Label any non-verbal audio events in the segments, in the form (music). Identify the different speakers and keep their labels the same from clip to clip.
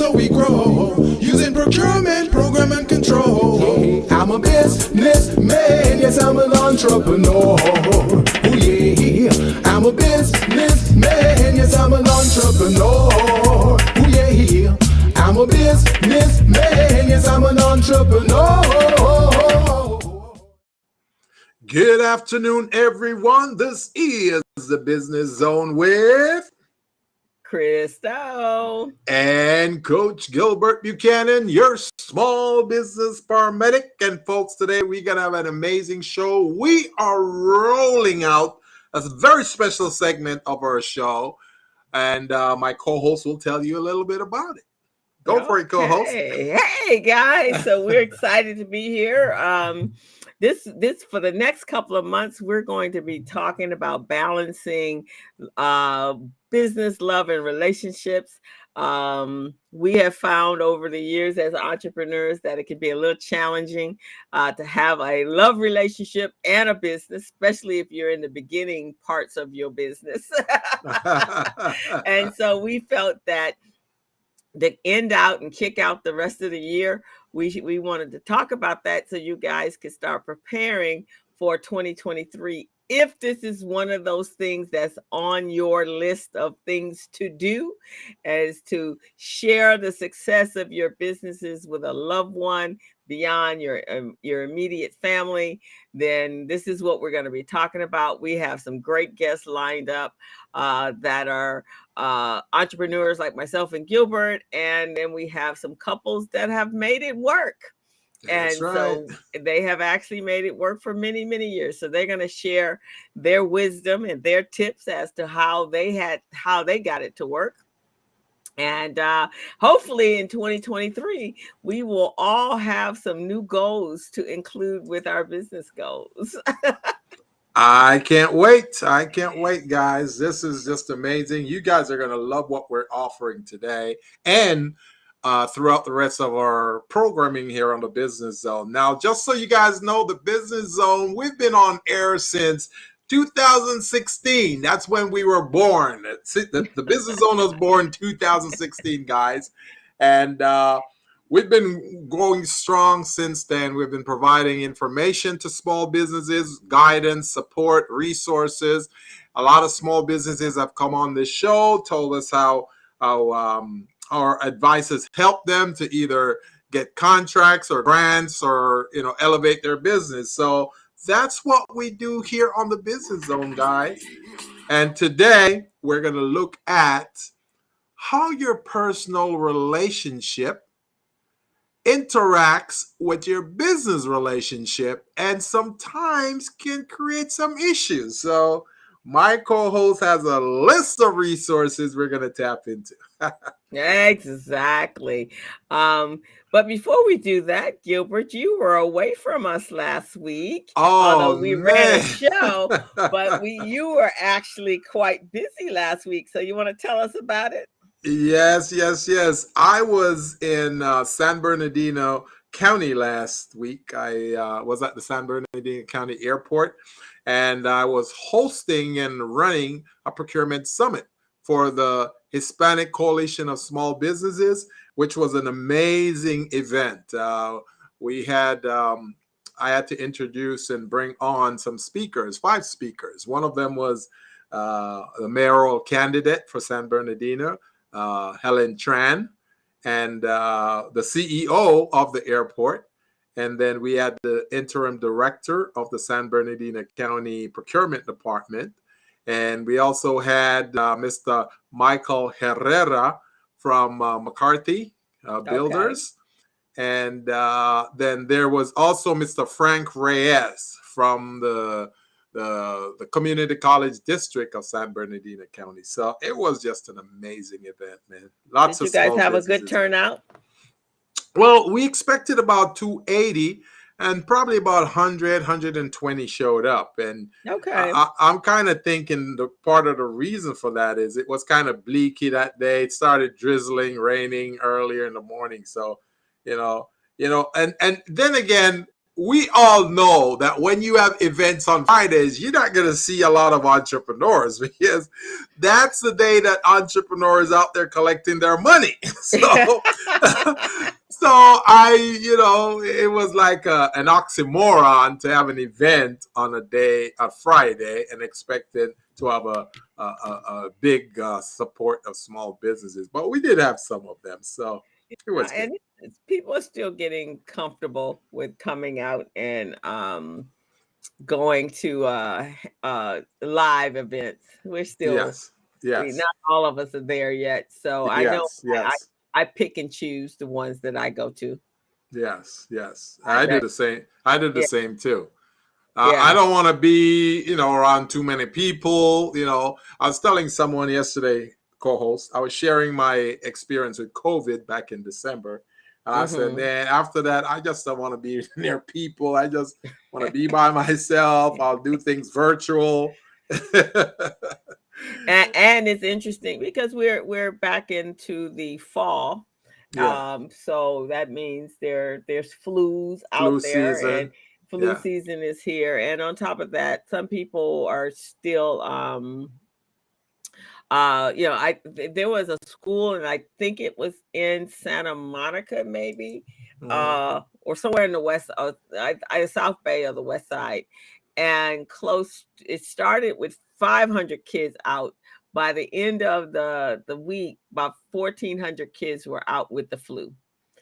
Speaker 1: so we grow. Using procurement, program, and control. I'm a businessman, yes, I'm an entrepreneur. Oh, yeah. I'm a businessman, yes, I'm an entrepreneur. Oh, yeah. Here? I'm a businessman, yes, I'm an entrepreneur.
Speaker 2: Good afternoon, everyone. This is the Business Zone with
Speaker 3: Crystal
Speaker 2: and Coach Gilbert Buchanan, your small business paramedic. And folks, today we're gonna have an amazing show. We are rolling out a very special segment of our show, and uh, my co-host will tell you a little bit about it. Go okay. for it, co-host.
Speaker 3: Hey, guys! So we're excited to be here. Um, this this for the next couple of months we're going to be talking about balancing uh, business love and relationships. Um, we have found over the years as entrepreneurs that it can be a little challenging uh, to have a love relationship and a business especially if you're in the beginning parts of your business. (laughs) And (laughs) so we felt that to end out and kick out the rest of the year we we wanted to talk about that so you guys could start preparing for 2023 if this is one of those things that's on your list of things to do as to share the success of your businesses with a loved one beyond your um, your immediate family then this is what we're going to be talking about we have some great guests lined up uh, that are uh, entrepreneurs like myself and Gilbert, and then we have some couples that have made it work. That's and right. so they have actually made it work for many, many years. So they're going to share their wisdom and their tips as to how they had how they got it to work. And uh, hopefully in 2023, we will all have some new goals to include with our business goals. (laughs)
Speaker 2: I can't wait. I can't wait, guys. This is just amazing. You guys are going to love what we're offering today and uh, throughout the rest of our programming here on the Business Zone. Now, just so you guys know, the Business Zone, we've been on air since 2016. That's when we were born. The, the Business Zone was born 2016, guys. And, uh, We've been going strong since then. We've been providing information to small businesses, guidance, support, resources. A lot of small businesses have come on this show, told us how how um, our advice has helped them to either get contracts or grants or you know elevate their business. So that's what we do here on the Business Zone, guys. And today we're going to look at how your personal relationship interacts with your business relationship and sometimes can create some issues. So, my co host has a list of resources we're going to tap into. (laughs)
Speaker 3: exactly. Um, but before we do that, Gilbert, you were away from us last week.
Speaker 2: Oh, although
Speaker 3: we
Speaker 2: man.
Speaker 3: ran a show, but (laughs) we you were actually quite busy last week. So you want to tell us about it?
Speaker 2: Yes, yes, yes. I was in uh, San Bernardino County last week. I uh, was at the San Bernardino County Airport and I was hosting and running a procurement summit for the Hispanic Coalition of Small Businesses, which was an amazing event. Uh, we had, um, I had to introduce and bring on some speakers, five speakers. One of them was uh, the mayoral candidate for San Bernardino uh, Helen Tran, and uh, the CEO of the airport. And then we had the interim director of the San Bernardino County Procurement Department. And we also had uh, Mr. Michael Herrera from uh, McCarthy uh, Builders. Okay. And uh, then there was also Mr. Frank Reyes from the the the community college district of San Bernardino County. So it was just an amazing event, man.
Speaker 3: Lots Did of you guys have a good turnout.
Speaker 2: Well, we expected about 280 and probably about 100 120 showed up. And
Speaker 3: okay.
Speaker 2: I, am kind of thinking the part of the reason for that is it was kind of bleaky that day. It started drizzling raining earlier in the morning. So you know you know and and then again we all know that when you have events on Fridays, you're not going to see a lot of entrepreneurs (laughs) because that's the day that entrepreneurs out there collecting their money. (laughs) So, (laughs) so I, you know, it was like a, an oxymoron to have an event on a day, a Friday, and expected to have a a, a, big uh, support of small businesses. But we did have some of them, so it was.
Speaker 3: and people are still getting comfortable with coming out and um going to uh uh live events we're still
Speaker 2: yes,
Speaker 3: I mean,
Speaker 2: yes,
Speaker 3: not all of us are there yet so i know
Speaker 2: yes, yes.
Speaker 3: I, I pick and choose the ones that i go to
Speaker 2: Yes, yes. I did the same. I did the
Speaker 3: Yeah.
Speaker 2: same too. Uh,
Speaker 3: Yeah.
Speaker 2: I don't want to be, you know, around too many people. You know, I was telling someone yesterday, co-host, I was sharing my experience with COVID back in December. And I said,
Speaker 3: Mhm.
Speaker 2: man, after that, I just don't want to be (laughs) near people. I just want to (laughs) be by myself. I'll do things virtual. (laughs)
Speaker 3: and, and it's interesting because we're we're back into the fall
Speaker 2: yeah,
Speaker 3: um so that means there there's flus out
Speaker 2: Flu
Speaker 3: there
Speaker 2: season.
Speaker 3: and flu
Speaker 2: Yeah.
Speaker 3: season is here and on top of that some people are still um uh you know i th- there was a school and i think it was in santa monica maybe
Speaker 2: Mhm.
Speaker 3: uh or somewhere in the west uh, I, I south bay or the west side and close it started with 500 kids out by the end of the the week about 1400 kids were out with the flu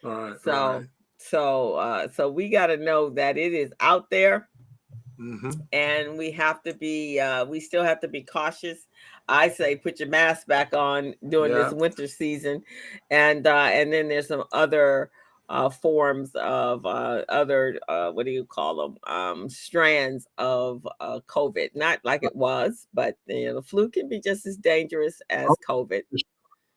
Speaker 2: all right.
Speaker 3: so
Speaker 2: right.
Speaker 3: so uh so we got to know that it is out there
Speaker 2: Mhm.
Speaker 3: and we have to be uh we still have to be cautious i say put your mask back on during
Speaker 2: Yeah.
Speaker 3: this winter season and uh and then there's some other uh forms of uh other uh what do you call them um strands of uh covid. Not like it was but you know the flu can be just as dangerous as covid.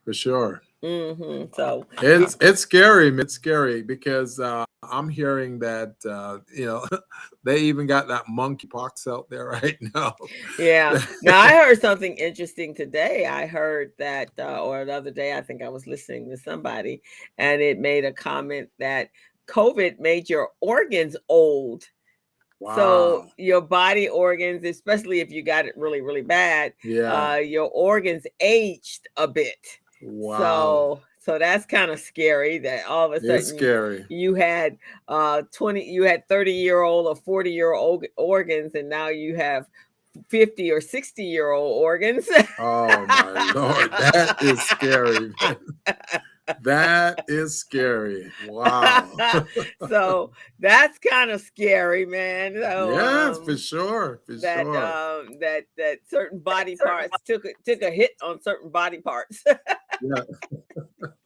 Speaker 2: For sure.
Speaker 3: Hmm so
Speaker 2: It's it's scary. It's scary because uh, I'm hearing that uh, you know (laughs) they even got that monkeypox out there (laughs) right now.
Speaker 3: Yeah. (laughs) Now I heard something interesting today. I heard that, uh, or the other day, I think I was listening to somebody, and it made a comment that COVID made your organs old. Wow. So your body organs, especially if you got it really, really bad,
Speaker 2: yeah,
Speaker 3: uh, your organs aged a bit.
Speaker 2: Wow,
Speaker 3: So, so that's kind of scary. That all of a sudden
Speaker 2: scary.
Speaker 3: you had uh 20 you had 30 year old or 40 year old organs and now you have 50 or 60 year old organs
Speaker 2: Oh my lord, that is scary. That is scary. Wow. (laughs)
Speaker 3: so (laughs) that's kind of scary man so,
Speaker 2: yes,
Speaker 3: um,
Speaker 2: for sure, for
Speaker 3: that
Speaker 2: sure.
Speaker 3: um that that certain body parts took a, took a hit on certain body parts (laughs) (laughs)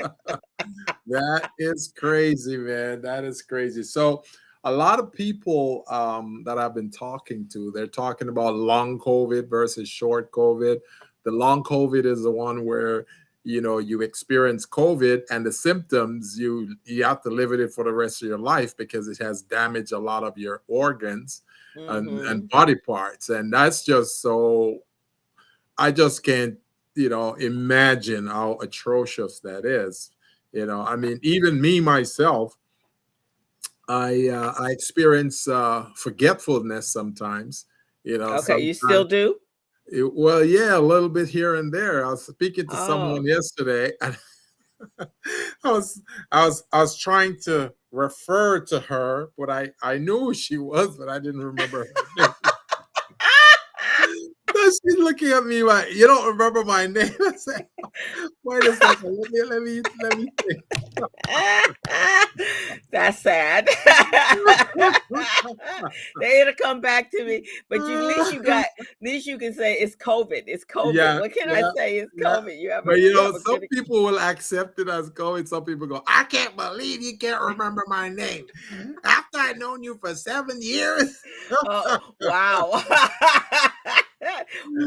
Speaker 2: that is crazy, man. That is crazy. So, a lot of people um, that I've been talking to, they're talking about long COVID versus short COVID. The long COVID is the one where you know you experience COVID and the symptoms you you have to live with it for the rest of your life because it has damaged a lot of your organs and,
Speaker 3: Mhm.
Speaker 2: and body parts, and that's just so. I just can't, you know, imagine how atrocious that is. You know, I mean, even me myself, I uh, I experience uh, forgetfulness sometimes. You know,
Speaker 3: okay you still do
Speaker 2: it- well, yeah, a little bit here and there. I was speaking to
Speaker 3: Oh.
Speaker 2: someone yesterday, (laughs) and I was, I was, I was trying to refer to her, but I, I knew who she was, but I didn't remember her name. So she's looking at me like, "You don't remember my (laughs) name?" I said, "Wait a second, let me, let me, let me think." (laughs)
Speaker 3: That's sad. (laughs) they had to come back to me, but you, at least you got, at least you can say it's COVID. It's COVID.
Speaker 2: Yeah,
Speaker 3: what can
Speaker 2: yeah,
Speaker 3: I say? It's
Speaker 2: yeah.
Speaker 3: COVID. You have, a-
Speaker 2: But you know, some people will accept it as COVID. Some people go, "I can't believe you can't remember my name mm-hmm. after I've known you for seven years."
Speaker 3: Oh, wow.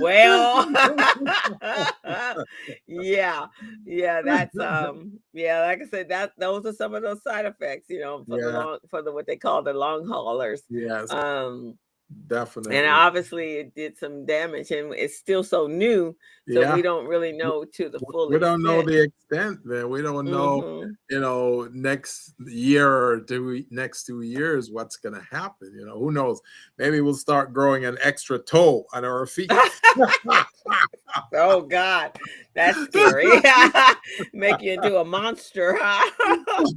Speaker 3: Well, (laughs) yeah, yeah, that's um, yeah, like I said, that those are some of those side effects, you know, for the long, for the what they call the long haulers.
Speaker 2: Yes.
Speaker 3: Um,
Speaker 2: definitely.
Speaker 3: and obviously it did some damage and it's still so new so
Speaker 2: yeah.
Speaker 3: we don't really know to the full
Speaker 2: we don't know the extent, man. We don't know,
Speaker 3: Mhm.
Speaker 2: you know, next year or two, next two years, what's gonna happen. You know, who knows? Maybe we'll start growing an extra toe on our feet. (laughs)
Speaker 3: oh god that's scary (laughs) make you into a monster huh? (laughs)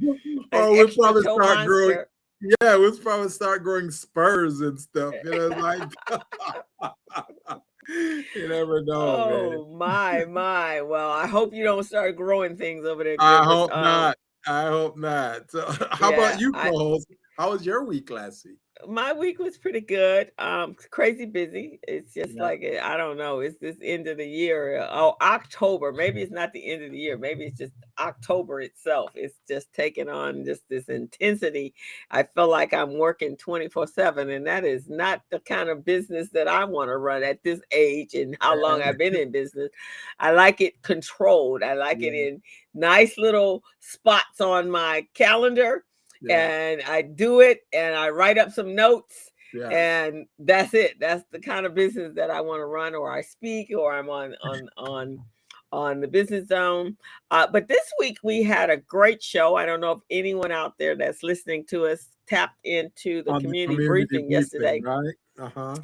Speaker 2: We'll
Speaker 3: extra
Speaker 2: probably start growing. Yeah, we'll probably start growing spurs and stuff. You know, like (laughs) (laughs) you never know, man.
Speaker 3: oh my my well i hope you don't start growing things over there
Speaker 2: I hope
Speaker 3: Um,
Speaker 2: not. I hope not. So, (laughs) how
Speaker 3: Yeah,
Speaker 2: about you,
Speaker 3: I-
Speaker 2: co-host? How was your week last week?
Speaker 3: My week was pretty good. Um, crazy busy. It's just
Speaker 2: Yeah.
Speaker 3: like I don't know. It's this end of the year. uh, Oh, October. Maybe it's not the end of the year. Maybe it's just October itself. It's just taking on just this intensity. I feel like I'm working 24 seven, and that is not the kind of business that I want to run at this age and how long I've been in business. I like it controlled. I like it in nice little spots on my calendar
Speaker 2: Yeah,
Speaker 3: and I do it and I write up some notes
Speaker 2: yeah.
Speaker 3: and that's it. That's the kind of business that I want to run or I speak or I'm on on on on the business zone. Uh, but this week we had a great show. I don't know if anyone out there that's listening to us tapped into the
Speaker 2: On
Speaker 3: community, briefing yesterday.
Speaker 2: right? Uh huh.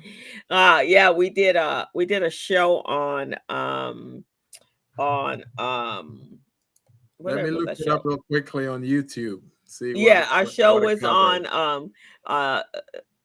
Speaker 3: Uh yeah, we did a we did a show on um on um
Speaker 2: Let me look it
Speaker 3: show?
Speaker 2: up real quickly on YouTube. See.
Speaker 3: yeah
Speaker 2: it-
Speaker 3: our
Speaker 2: what-
Speaker 3: show
Speaker 2: what
Speaker 3: was on um uh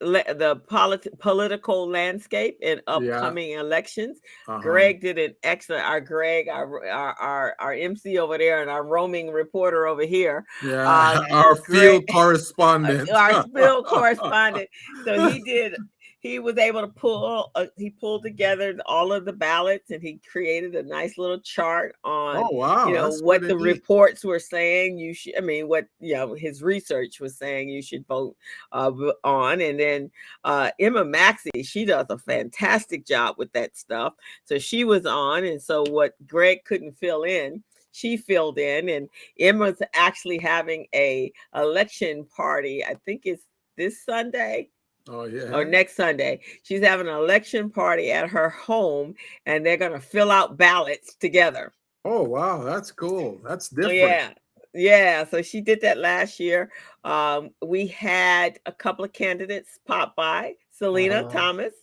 Speaker 3: le- the polit- political landscape and
Speaker 2: Yeah.
Speaker 3: upcoming elections
Speaker 2: Uh-huh.
Speaker 3: greg did an excellent our greg our, our our our mc over there and our roaming reporter over here
Speaker 2: Yeah,
Speaker 3: uh, (laughs)
Speaker 2: our
Speaker 3: Greg-
Speaker 2: field (laughs) correspondent.
Speaker 3: our (laughs) spill correspondent so he did he was able to pull uh, he pulled together all of the ballots and he created a nice little chart on
Speaker 2: oh wow!
Speaker 3: you know
Speaker 2: that's
Speaker 3: what the
Speaker 2: neat.
Speaker 3: reports were saying you should i mean what you know his research was saying you should vote uh, on and then uh, emma maxey she does a fantastic job with that stuff so she was on and so what greg couldn't fill in she filled in and emma's actually having a election party i think it's this sunday
Speaker 2: Oh yeah.
Speaker 3: or next Sunday. She's having an election party at her home and they're going to fill out ballots together.
Speaker 2: Oh wow, that's cool. That's
Speaker 3: So,
Speaker 2: different.
Speaker 3: yeah. Yeah, so she did that last year. Um, we had a couple of candidates pop by. Selena
Speaker 2: Uh-huh.
Speaker 3: Thomas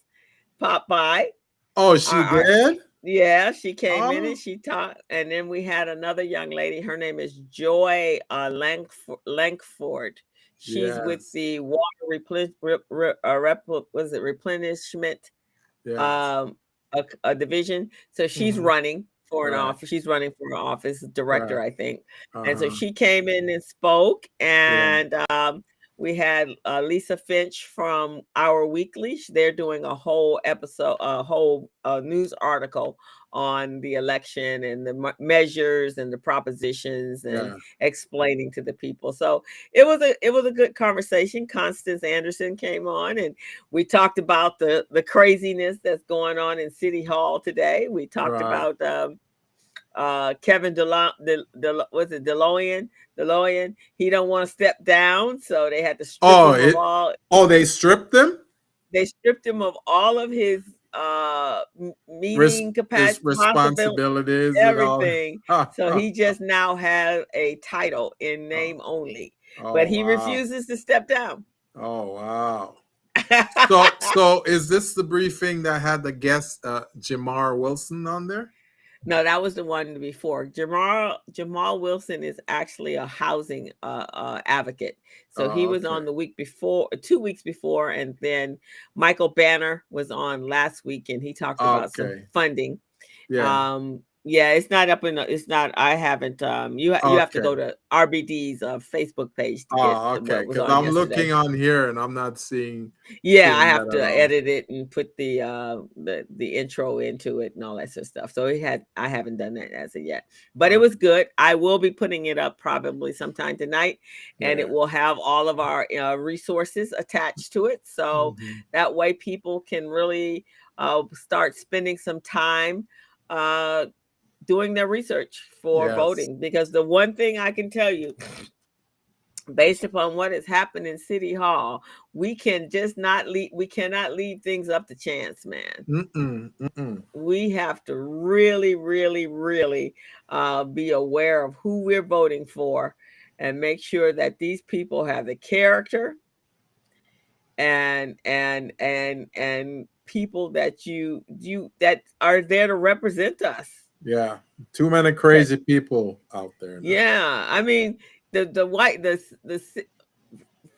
Speaker 3: pop by.
Speaker 2: Oh, she
Speaker 3: Our- our-
Speaker 2: did.
Speaker 3: Yeah, she came in
Speaker 2: Oh.
Speaker 3: and she taught. And then we had another young lady. Her name is Joy uh, Langford. Langford. She's with the water replen- re- re- uh, rep- was it replenishment
Speaker 2: Yeah.
Speaker 3: um a, a division so she's
Speaker 2: Mhm.
Speaker 3: running for an
Speaker 2: Right.
Speaker 3: office she's running for an office director
Speaker 2: Right.
Speaker 3: i think and so
Speaker 2: uh-huh.
Speaker 3: she came in and spoke and um we had uh, lisa finch from our weekly they're doing a whole episode a whole uh, news article on the election and the measures and the propositions and
Speaker 2: yeah.
Speaker 3: explaining to the people. So it was a it was a good conversation. Constance Anderson came on and we talked about the the craziness that's going on in City Hall today. We talked
Speaker 2: Right.
Speaker 3: about um uh Kevin DeLo- De, De, was it DeLoyan? DeLoyan, he don't want to step down, so they had to strip
Speaker 2: Oh,
Speaker 3: him
Speaker 2: it-
Speaker 3: of all
Speaker 2: Oh, they stripped them.
Speaker 3: they stripped him of all of his uh meeting capacity
Speaker 2: responsibilities.
Speaker 3: everything (laughs) so he just now has a title in name only
Speaker 2: Oh,
Speaker 3: but he
Speaker 2: wow.
Speaker 3: refuses to step down.
Speaker 2: Oh wow. (laughs) So so is this the briefing that had the guest uh Jamar Wilson on there?
Speaker 3: No, that was the one before. Jamal Jamal Wilson is actually a housing uh, uh, advocate. So he
Speaker 2: Oh,
Speaker 3: was on the week before, two weeks before, and then Michael Banner was on last week, and he talked about some funding.
Speaker 2: Yeah.
Speaker 3: Um, yeah, it's not up in. The, it's not. I haven't. Um, you ha- you have to go to RBD's uh, Facebook page to get
Speaker 2: oh, okay. Because I'm
Speaker 3: yesterday.
Speaker 2: looking on here and I'm not seeing.
Speaker 3: Yeah, I have to edit it and put the uh the the intro into it and all that sort of stuff. So it had I haven't done that as of yet, but it was good. I will be putting it up probably sometime tonight, and it will have all of our uh, resources attached to it. So
Speaker 2: Mhm.
Speaker 3: that way, people can really uh start spending some time uh doing their research for
Speaker 2: Yes.
Speaker 3: voting. Because the one thing I can tell you based upon what has happened in City Hall, we can just not leave. We cannot leave things up to chance, man.
Speaker 2: Mm-mm, mm-mm.
Speaker 3: We have to really, really, really uh, be aware of who we're voting for, and make sure that these people have the character and and and and people that you you that are there to represent us.
Speaker 2: Yeah, too many crazy people out there. now.
Speaker 3: Yeah, I mean the the white the the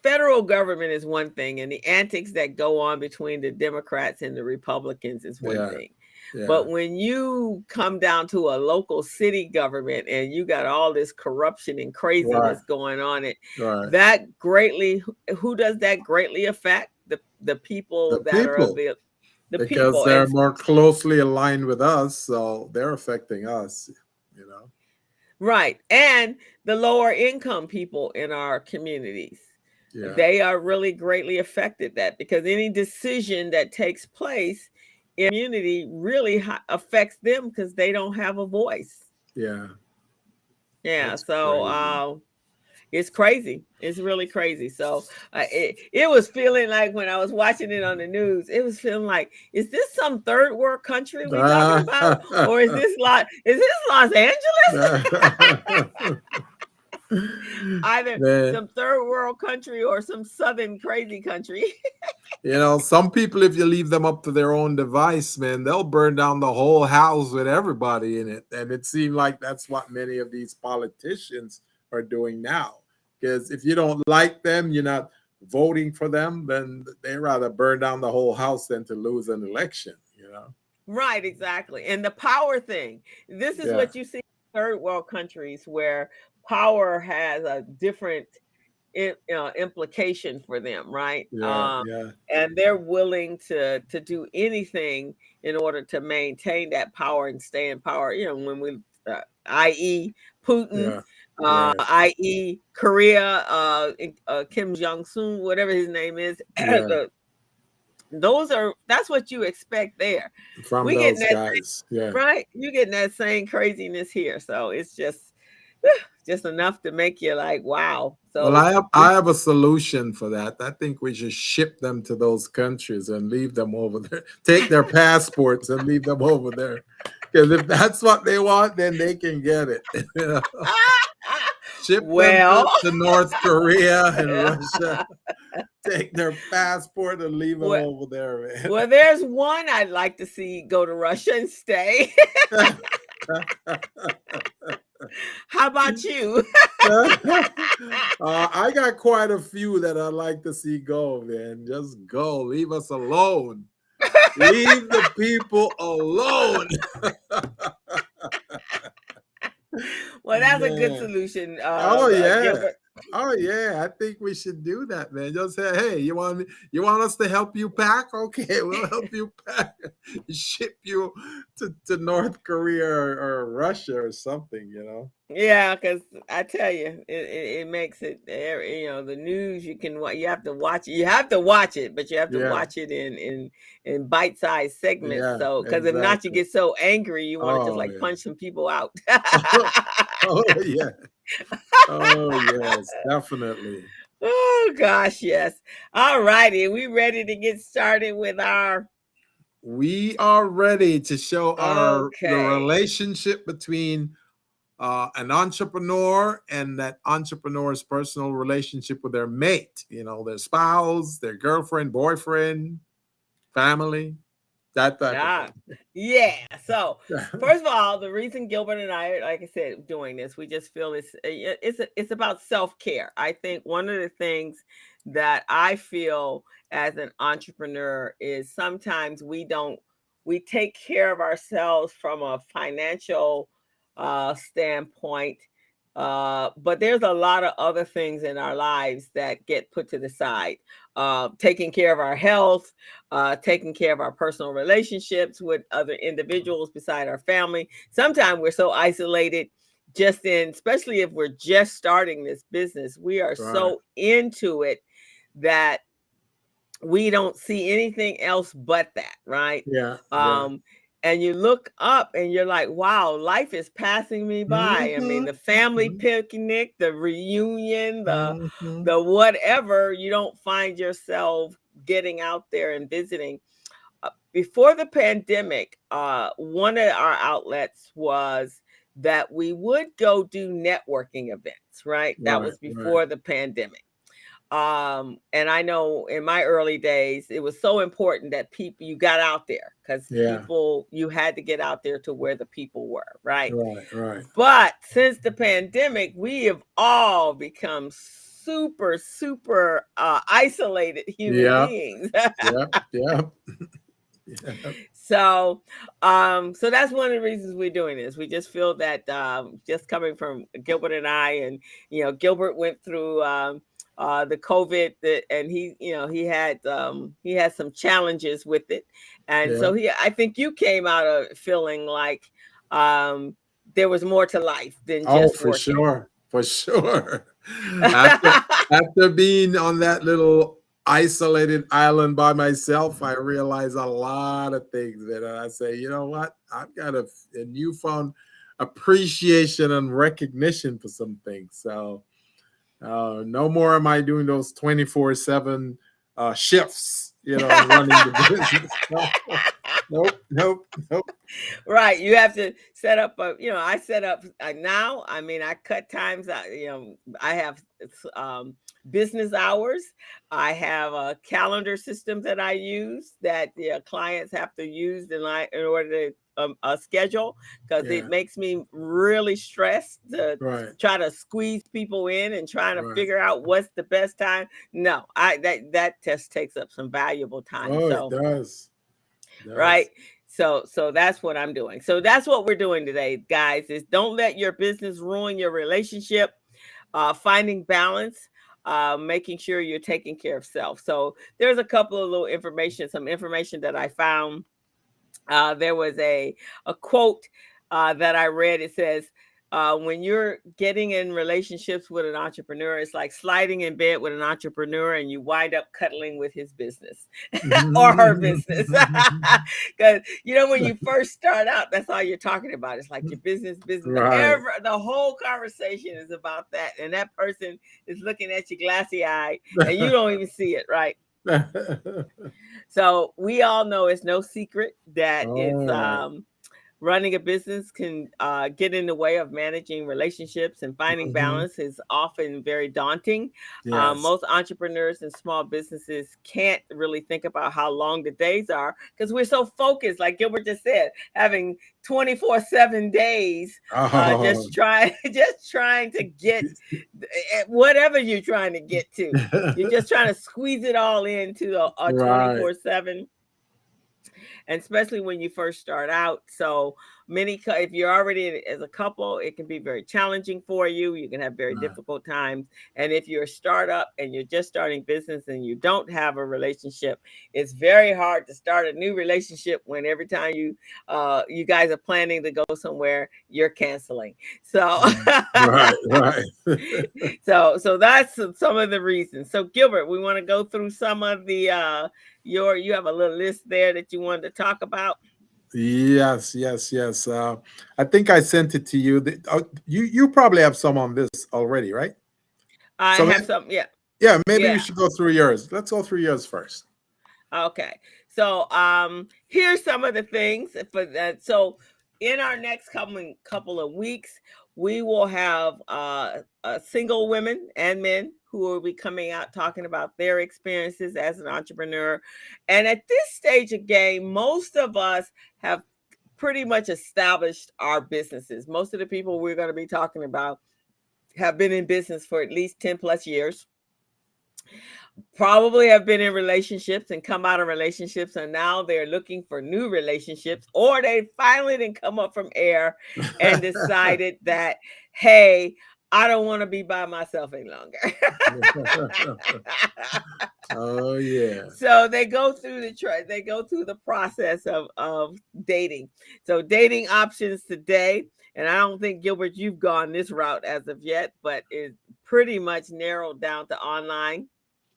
Speaker 3: federal government is one thing, and the antics that go on between the Democrats and the Republicans is one
Speaker 2: Yeah,
Speaker 3: thing.
Speaker 2: Yeah.
Speaker 3: But when you come down to a local city government and you got all this corruption and craziness going on, it
Speaker 2: right.
Speaker 3: that greatly who does that greatly affect the the people
Speaker 2: The
Speaker 3: that are
Speaker 2: people.
Speaker 3: the the
Speaker 2: because
Speaker 3: people
Speaker 2: they're
Speaker 3: and-
Speaker 2: more closely aligned with us, so they're affecting us. You know.
Speaker 3: right and the lower income people in our communities.
Speaker 2: Yeah.
Speaker 3: they are really greatly affected that because any decision that takes place in community really affects them because they don't have a voice
Speaker 2: yeah.
Speaker 3: yeah
Speaker 2: That's
Speaker 3: so uh it's crazy. It's really crazy. So uh, it, it was feeling like when i was watching it on the news it was feeling like is this some third world country we talking about? Or is this (laughs) los is this los angeles? (laughs) (laughs) Either
Speaker 2: Man,
Speaker 3: some third world country or some southern crazy country.
Speaker 2: You know, some people, if you leave them up to their own device, man, they'll burn down the whole house with everybody in it. And it seemed like that's what many of these politicians are doing now. Because if you don't like them, you're not voting for them, then they rather burn down the whole house than to lose an election. You know.
Speaker 3: Right, exactly. And the power thing. This is
Speaker 2: Yeah.
Speaker 3: what you see in third world countries where power has a different i- uh, implication for them, right?
Speaker 2: Yeah.
Speaker 3: Um,
Speaker 2: yeah.
Speaker 3: and they're willing to to do anything in order to maintain that power and stay in power. You know, when we, uh, i.e., Putin,
Speaker 2: Yeah.
Speaker 3: Uh,
Speaker 2: right.
Speaker 3: i.e., Korea, uh, uh, Kim Jong Un, whatever his name is. (clears throat) The- those are that's what you expect there
Speaker 2: From
Speaker 3: we
Speaker 2: those
Speaker 3: that-
Speaker 2: guys. Yeah.
Speaker 3: right? You getting that same craziness here, so it's just just enough to make you like, wow. So
Speaker 2: well, I have I have a solution for that. I think we should ship them to those countries and leave them over there. (laughs) Take their passports and leave them over there. Because if that's what they want, then they can get it. (laughs) You know? (laughs) Ship
Speaker 3: Well.
Speaker 2: them to, to North Korea and (laughs) Russia. Take their passport and leave them
Speaker 3: Well-
Speaker 2: over there, man.
Speaker 3: well, there's one I'd like to see go to Russia and stay. (laughs) How about you? (laughs)
Speaker 2: uh, I got quite a few that I'd like to see go, man. Just go. Leave us alone. Leave the people alone.
Speaker 3: Well, that's a good solution. Uh,
Speaker 2: Oh,
Speaker 3: uh,
Speaker 2: yeah.
Speaker 3: Gilbert.
Speaker 2: Oh yeah, I think we should do that, man. Just say, hey, you want you want us to help you pack? (laughs) Okay, we'll help you pack. (laughs) Ship you to, to North Korea or, or Russia or something, you know.
Speaker 3: Yeah, because I tell you, it, it, it makes it. You know, the news you can you have to watch it. You have to watch it, but you have to
Speaker 2: Yeah.
Speaker 3: watch it in in in bite sized segments.
Speaker 2: Yeah,
Speaker 3: so, because if not, you get so angry you want to
Speaker 2: Oh,
Speaker 3: just like
Speaker 2: yeah.
Speaker 3: punch some people out. (laughs)
Speaker 2: Oh yeah. Oh, Oh yes, definitely.
Speaker 3: oh gosh, yes. All righty, we ready to get started with our
Speaker 2: We are ready to show our the relationship between uh, an entrepreneur and that entrepreneur's personal relationship with their mate. You know, their spouse, their girlfriend, boyfriend, family, that
Speaker 3: Ah,
Speaker 2: of (laughs)
Speaker 3: yeah. So. (laughs) First of all, the reason Gilbert and I, like I said, doing this, we just feel it's uh, it's it's about self care. I think one of the things that I feel as an entrepreneur is sometimes we don't we take care of ourselves from a financial uh, standpoint, uh, but there's a lot of other things in our lives that get put to the side. Uh, taking care of our health, uh, taking care of our personal relationships with other individuals beside our family. Sometimes we're so isolated, just in, especially if we're just starting this business, we are so into it that we don't see anything else but that, right?
Speaker 2: yeah. yeah.
Speaker 3: And you look up and you're like, wow, life is passing me by. I mean,
Speaker 2: Mhm,
Speaker 3: the family
Speaker 2: mhm.
Speaker 3: picnic, the reunion, the
Speaker 2: Mhm.
Speaker 3: the whatever, you don't find yourself getting out there and visiting. Uh, before the pandemic, uh, one of our outlets was that we would go do networking events, right? That
Speaker 2: Right,
Speaker 3: was
Speaker 2: right.
Speaker 3: before the pandemic. Um, and I know in my early days, it was so important that people you got out there because
Speaker 2: Yeah.
Speaker 3: people you had to get out there to where the people were, right?
Speaker 2: Right, right.
Speaker 3: But since the pandemic, we have all become super, super uh, isolated human
Speaker 2: Yeah.
Speaker 3: beings.
Speaker 2: Yep, (laughs) yep. (laughs) Yep.
Speaker 3: so, um, so that's one of the reasons we're doing this. We just feel that um, just coming from Gilbert and I, and you know, Gilbert went through um, uh, the COVID, that, and he, you know, he had um, he had some challenges with it, and so he, I think you came out of feeling like um, there was more to life than
Speaker 2: Oh,
Speaker 3: just
Speaker 2: for
Speaker 3: working.
Speaker 2: sure, for sure. (laughs) After, after being on that little isolated island by myself, I realized a lot of things that I say, you know what? I've got a, a newfound appreciation and recognition for some things. So uh, no more am I doing those 24 7 uh, shifts, you know, running the business. (laughs) nope, nope, nope.
Speaker 3: right you have to set up a you know i set up uh, now i mean i cut times out you know i have um business hours i have a calendar system that i use that the uh, clients have to use in, in order to um, uh, schedule because
Speaker 2: Yeah.
Speaker 3: it makes me really stressed to
Speaker 2: Right.
Speaker 3: try to squeeze people in and trying to
Speaker 2: Right.
Speaker 3: figure out what's the best time no i that that test takes up some valuable time
Speaker 2: Oh,
Speaker 3: so
Speaker 2: it does. Does.
Speaker 3: right so so that's what i'm doing so that's what we're doing today guys is don't let your business ruin your relationship uh finding balance uh making sure you're taking care of self so there's a couple of little information some information that i found uh there was a a quote uh that i read it says uh, when you're getting in relationships with an entrepreneur, it's like sliding in bed with an entrepreneur and you wind up cuddling with his business (laughs) or her business. (laughs) Because you know, when (laughs) you first start out, that's all you're talking about. It's like your business, business.
Speaker 2: Right.
Speaker 3: Ever, the whole conversation is about that, and that person is looking at you glassy eyed, and you don't even see it, right? (laughs) So we all know it's no secret that it's um, running a business can uh, get in the way of managing relationships and finding
Speaker 2: Mhm.
Speaker 3: balance is often very daunting.
Speaker 2: Yes.
Speaker 3: Uh, most entrepreneurs and small businesses can't really think about how long the days are because we're so focused, like Gilbert just said, having 24 7 days, uh,
Speaker 2: Oh,
Speaker 3: just trying (laughs) just trying to get (laughs) eh, whatever you're trying to get to. You're just trying to squeeze it all into a, a 24 7 and especially when you first start out so many if you're already as a couple it can be very challenging for you you can have very difficult times and if you're a startup and you're just starting business and you don't have a relationship it's very hard to start a new relationship when every time you uh you guys are planning to go somewhere you're canceling. So (laughs)
Speaker 2: right, right. (laughs)
Speaker 3: so so that's some- some of the reasons. So gilbert we want to go through some of the uh your you have a little list there that you wanted to talk about
Speaker 2: yes, yes, yes. Uh, I think I sent it to you. The- uh, you you probably have some on this already, right?
Speaker 3: i
Speaker 2: So
Speaker 3: have
Speaker 2: let-
Speaker 3: some yeah
Speaker 2: Yeah, maybe
Speaker 3: Yeah.
Speaker 2: we should go through yours. Let's go through yours first.
Speaker 3: okay so um here's some of the things for that so in our next coming couple of weeks we will have uh, uh single women and men who will be coming out talking about their experiences as an entrepreneur. And at this stage of game most of us have pretty much established our businesses. Most of the people we're going to be talking about have been in business for at least 10 plus years. Probably have been in relationships and come out of relationships and now they're looking for new relationships or they finally didn't come up from air and (laughs) decided that hey i don't want to be by myself any longer (laughs)
Speaker 2: oh yeah.
Speaker 3: so they go through the they go through the process of of dating so dating options today and i don't think gilbert you've gone this route as of yet but it's pretty much narrowed down to online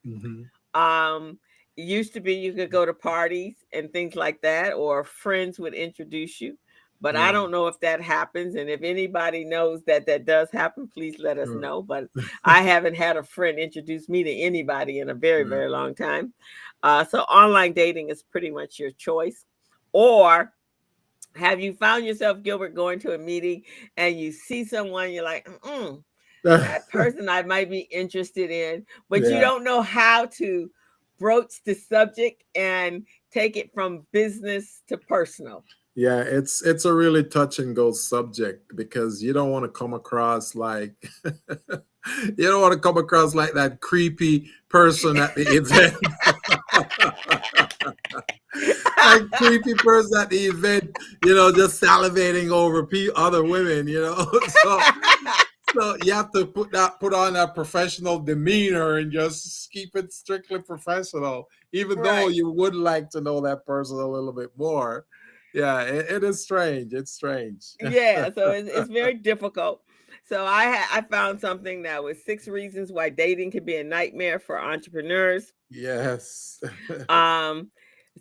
Speaker 2: Mhm.
Speaker 3: um used to be you could go to parties and things like that, or friends would introduce you. But I don't know if that happens. And if anybody knows that that does happen, please let us
Speaker 2: Mm.
Speaker 3: know. But (laughs) I haven't had a friend introduce me to anybody in a very, very long time. Uh, so online dating is pretty much your choice. Or have you found yourself, Gilbert, going to a meeting and you see someone, you're like, mm that (laughs) person I might be interested in, but you don't know how to broach the subject and take it from business to personal.
Speaker 2: Yeah, it's it's a really touch and go subject because you don't want to come across like (laughs) you don't want to come across like that creepy person at the (laughs) event. (laughs) that creepy person at the event, you know, just salivating over pe- other women, you know. so, so you have to put that put on that professional demeanor and just keep it strictly professional, even though you would like to know that person a little bit more. Yeah, it, it is strange. It's strange.
Speaker 3: yeah, so it's, it's very (laughs) difficult. So I I found something that was six reasons why dating can be a nightmare for entrepreneurs.
Speaker 2: yes. (laughs)
Speaker 3: Um,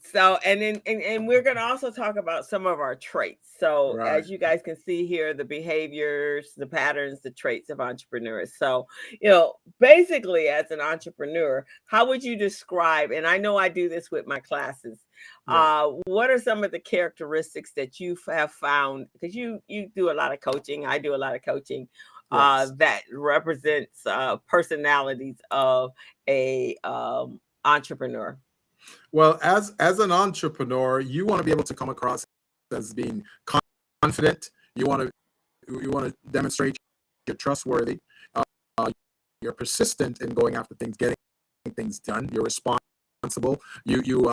Speaker 3: so and then and, and we're gonna also talk about some of our traits. So
Speaker 2: Right.
Speaker 3: as you guys can see here, the behaviors, the patterns, the traits of entrepreneurs. So you know, basically, as an entrepreneur, how would you describe? And I know I do this with my classes. Uh, what are some of the characteristics that you have found? Because you you do a lot of coaching. I do a lot of coaching. Uh, that represents uh, personalities of a um, entrepreneur.
Speaker 2: Well, as as an entrepreneur, you want to be able to come across as being confident. You want to you want to demonstrate you're trustworthy. Uh, you're persistent in going after things, getting things done. You're responsible. You you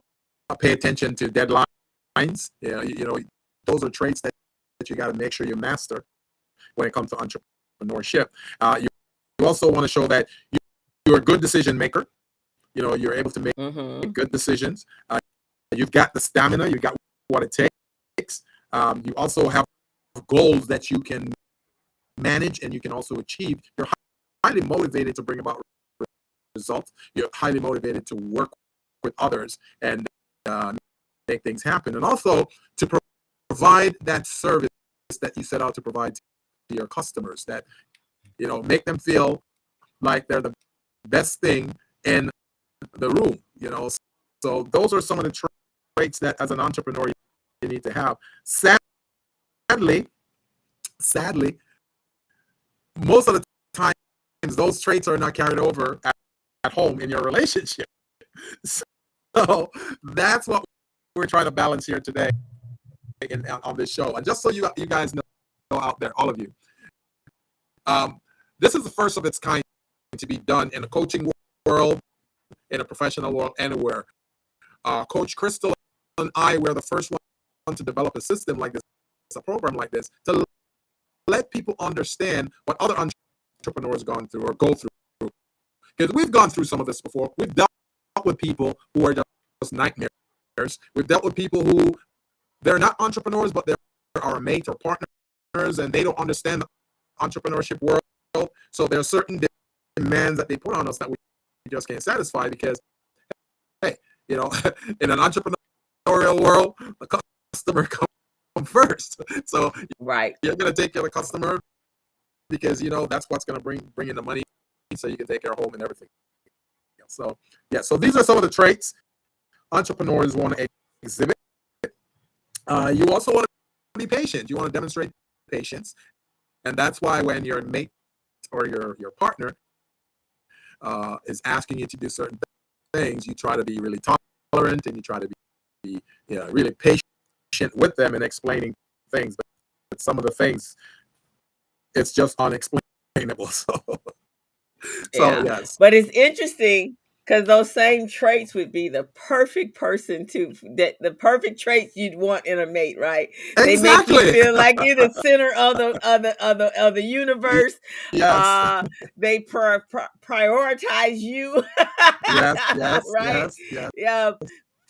Speaker 2: uh, pay attention to deadlines. Yeah, you, you know those are traits that, that you got to make sure you master when it comes to entrepreneurship. Uh, you, you also want to show that you, you're a good decision maker. You know, you're able to make
Speaker 3: Mhm.
Speaker 2: good decisions. Uh, you've got the stamina, you've got what it takes. Um, you also have goals that you can manage and you can also achieve. You're highly motivated to bring about results. You're highly motivated to work with others and uh, make things happen, and also to pro- provide that service that you set out to provide to your customers. That you know, make them feel like they're the best thing in the room. You know, so those are some of the traits that as an entrepreneur you need to have. Sadly, sadly, most of the times those traits are not carried over at, at home in your relationship. (laughs) So that's what we're trying to balance here today in, on this show. And just so you you guys know out there, all of you, um, this is the first of its kind to be done in the coaching world, in a professional world, anywhere. Uh, Coach Crystal and I were the first one to develop a system like this, a program like this, to let people understand what other entrepreneurs gone through or go through. Because we've gone through some of this before. We've dealt with people who are just nightmares. We've dealt with people who they're not entrepreneurs, but they're our mates or partners, and they don't understand the entrepreneurship world. So there are certain demands that they put on us that we just can't satisfy because, hey, you know, (laughs) in an entrepreneurial world, the customer (laughs) comes first. So
Speaker 3: Right.
Speaker 2: you're gonna take care of the customer because you know that's what's gonna bring bring in the money, so you can take care of home and everything. So yeah, so these are some of the traits entrepreneurs want to exhibit. Uh, you also want to be patient. You want to demonstrate patience, and that's why when your mate or your your partner uh, is asking you to do certain things, you try to be really tolerant and you try to be, be you know, really patient with them and explaining things. But, but some of the things, it's just unexplainable. (laughs) So, so
Speaker 3: Yeah.
Speaker 2: yes,
Speaker 3: But it's interesting because those same traits would be the perfect person to that the perfect traits you'd want in a mate, right? Exactly. They make you feel like (laughs) you're the center of the of the of the, of the universe.
Speaker 2: yes,
Speaker 3: Uh, they pri- pri- prioritize you,
Speaker 2: yes, yes, (laughs)
Speaker 3: right?
Speaker 2: yes, yes.
Speaker 3: Yeah,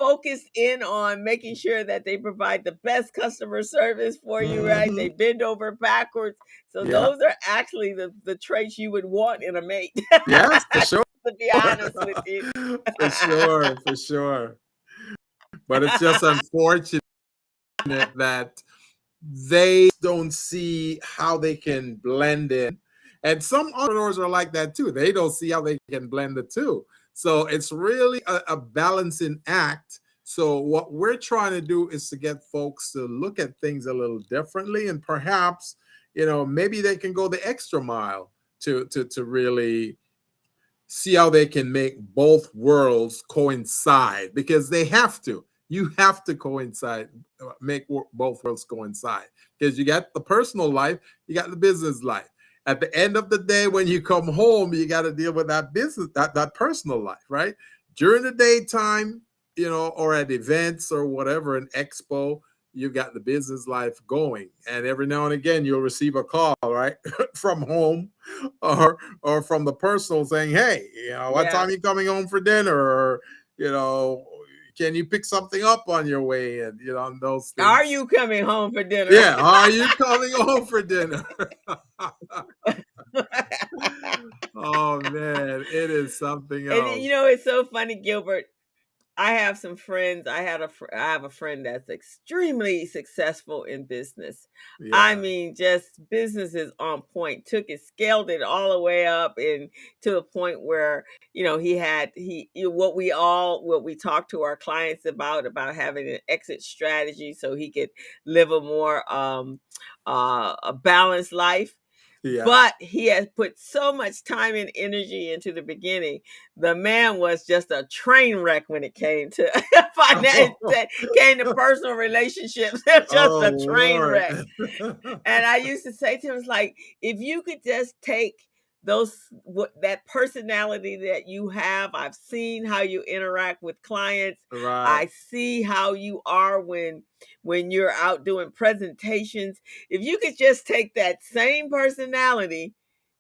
Speaker 3: focused in on making sure that they provide the best customer service for you, right?
Speaker 2: Mhm.
Speaker 3: They bend over backwards. So
Speaker 2: Yeah.
Speaker 3: those are actually the the traits you would want in a mate.
Speaker 2: yes, for (laughs) sure.
Speaker 3: to be honest with you. (laughs)
Speaker 2: for sure, for sure. But it's just unfortunate that they don't see how they can blend in. And some entrepreneurs are like that too. They don't see how they can blend the two. So it's really a, a balancing act. So what we're trying to do is to get folks to look at things a little differently and perhaps, you know, maybe they can go the extra mile to to to really see how they can make both worlds coincide because they have to. You have to coincide, make both worlds coincide because you got the personal life, you got the business life. At the end of the day, when you come home, you got to deal with that business, that, that personal life, right? During the daytime, you know, or at events or whatever, an expo, you've got the business life going and every now and again you'll receive a call right (laughs) from home or or from the personal saying hey you know what yeah. time are you coming home for dinner or you know can you pick something up on your way and you know those things.
Speaker 3: are you coming home for dinner?
Speaker 2: Yeah are you (laughs) coming home for dinner? (laughs) (laughs) Oh man it is something else
Speaker 3: and you know it's so funny gilbert I have some friends. I had a fr- I have a friend that's extremely successful in business. Yeah. I mean, just business is on point. Took it, scaled it all the way up, and to the point where you know he had he what we all what we talk to our clients about about having an exit strategy so he could live a more um uh a balanced life yeah. But he has put so much time and energy into the beginning. The man was just a train wreck when it came to (laughs) finance, (laughs) came to personal relationships. (laughs) just oh, a train Lord. wreck. and I used to say to him, "It's like if you could just take." Those what that personality that you have i've seen how you interact with clients right. i see how you are when when you're out doing presentations if you could just take that same personality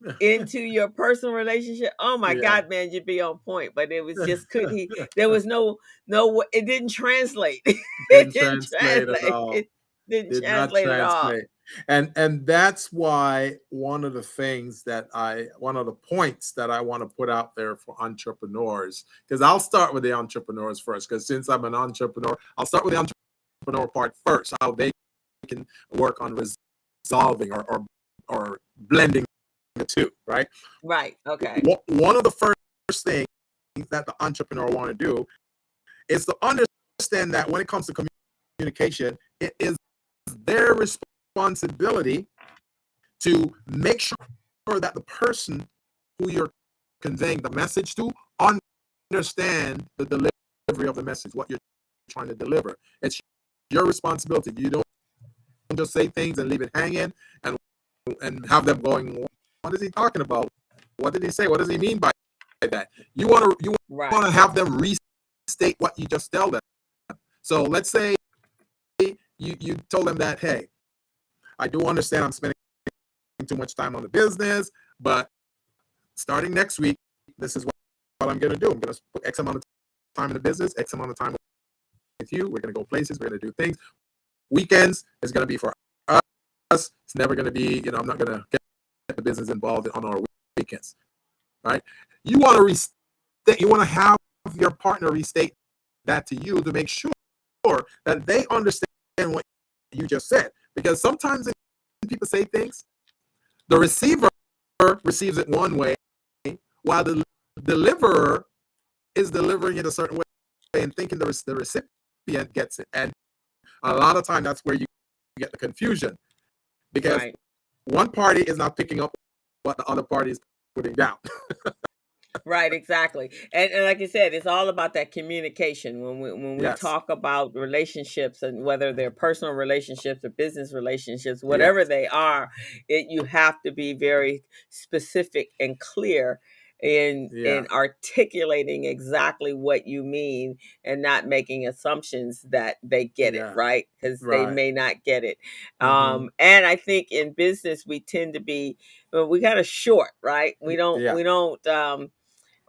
Speaker 3: (laughs) into your personal relationship oh my yeah. god man you'd be on point but it was just could he there (laughs) was no no it didn't translate (laughs)
Speaker 2: it didn't, didn't translate, translate. At all.
Speaker 3: it didn't Did translate, translate at all
Speaker 2: and and that's why one of the things that i one of the points that i want to put out there for entrepreneurs because i'll start with the entrepreneurs first because since i'm an entrepreneur i'll start with the entrepreneur part first how they can work on resolving or or, or blending the two right?
Speaker 3: Right okay.
Speaker 2: One of the first things that the entrepreneur want to do is to understand that when it comes to communication it is their responsibility responsibility to make sure that the person who you're conveying the message to understand the delivery of the message, what you're trying to deliver. It's your responsibility. You don't just say things and leave it hanging and and have them going, what is he talking about? What did he say? What does he mean by that? You want to you right. want to have them restate what you just tell them. So let's say you you told them that, hey, I do understand I'm spending too much time on the business, but starting next week, this is what, I'm going to do. I'm going to put X amount of time in the business, X amount of time with you. We're going to go places. We're going to do things. Weekends is going to be for us. It's never going to be, you know, I'm not going to get the business involved on our weekends, right? You want to restate, you want to have your partner restate that to you to make sure that they understand what you just said. Because sometimes people say things, the receiver receives it one way, while the deliverer is delivering it a certain way and thinking the, the recipient gets it. And a lot of time that's where you get the confusion because right. one party is not picking up what the other party is putting down. (laughs)
Speaker 3: right exactly and, and like you said it's all about that communication when we when we yes. talk about relationships and whether they're personal relationships or business relationships whatever yes. they are it you have to be very specific and clear in yeah. in articulating exactly what you mean and not making assumptions that they get yeah. it right because right. they may not get it mm-hmm. um and i think in business we tend to be well, we got a short right we don't yeah. we don't um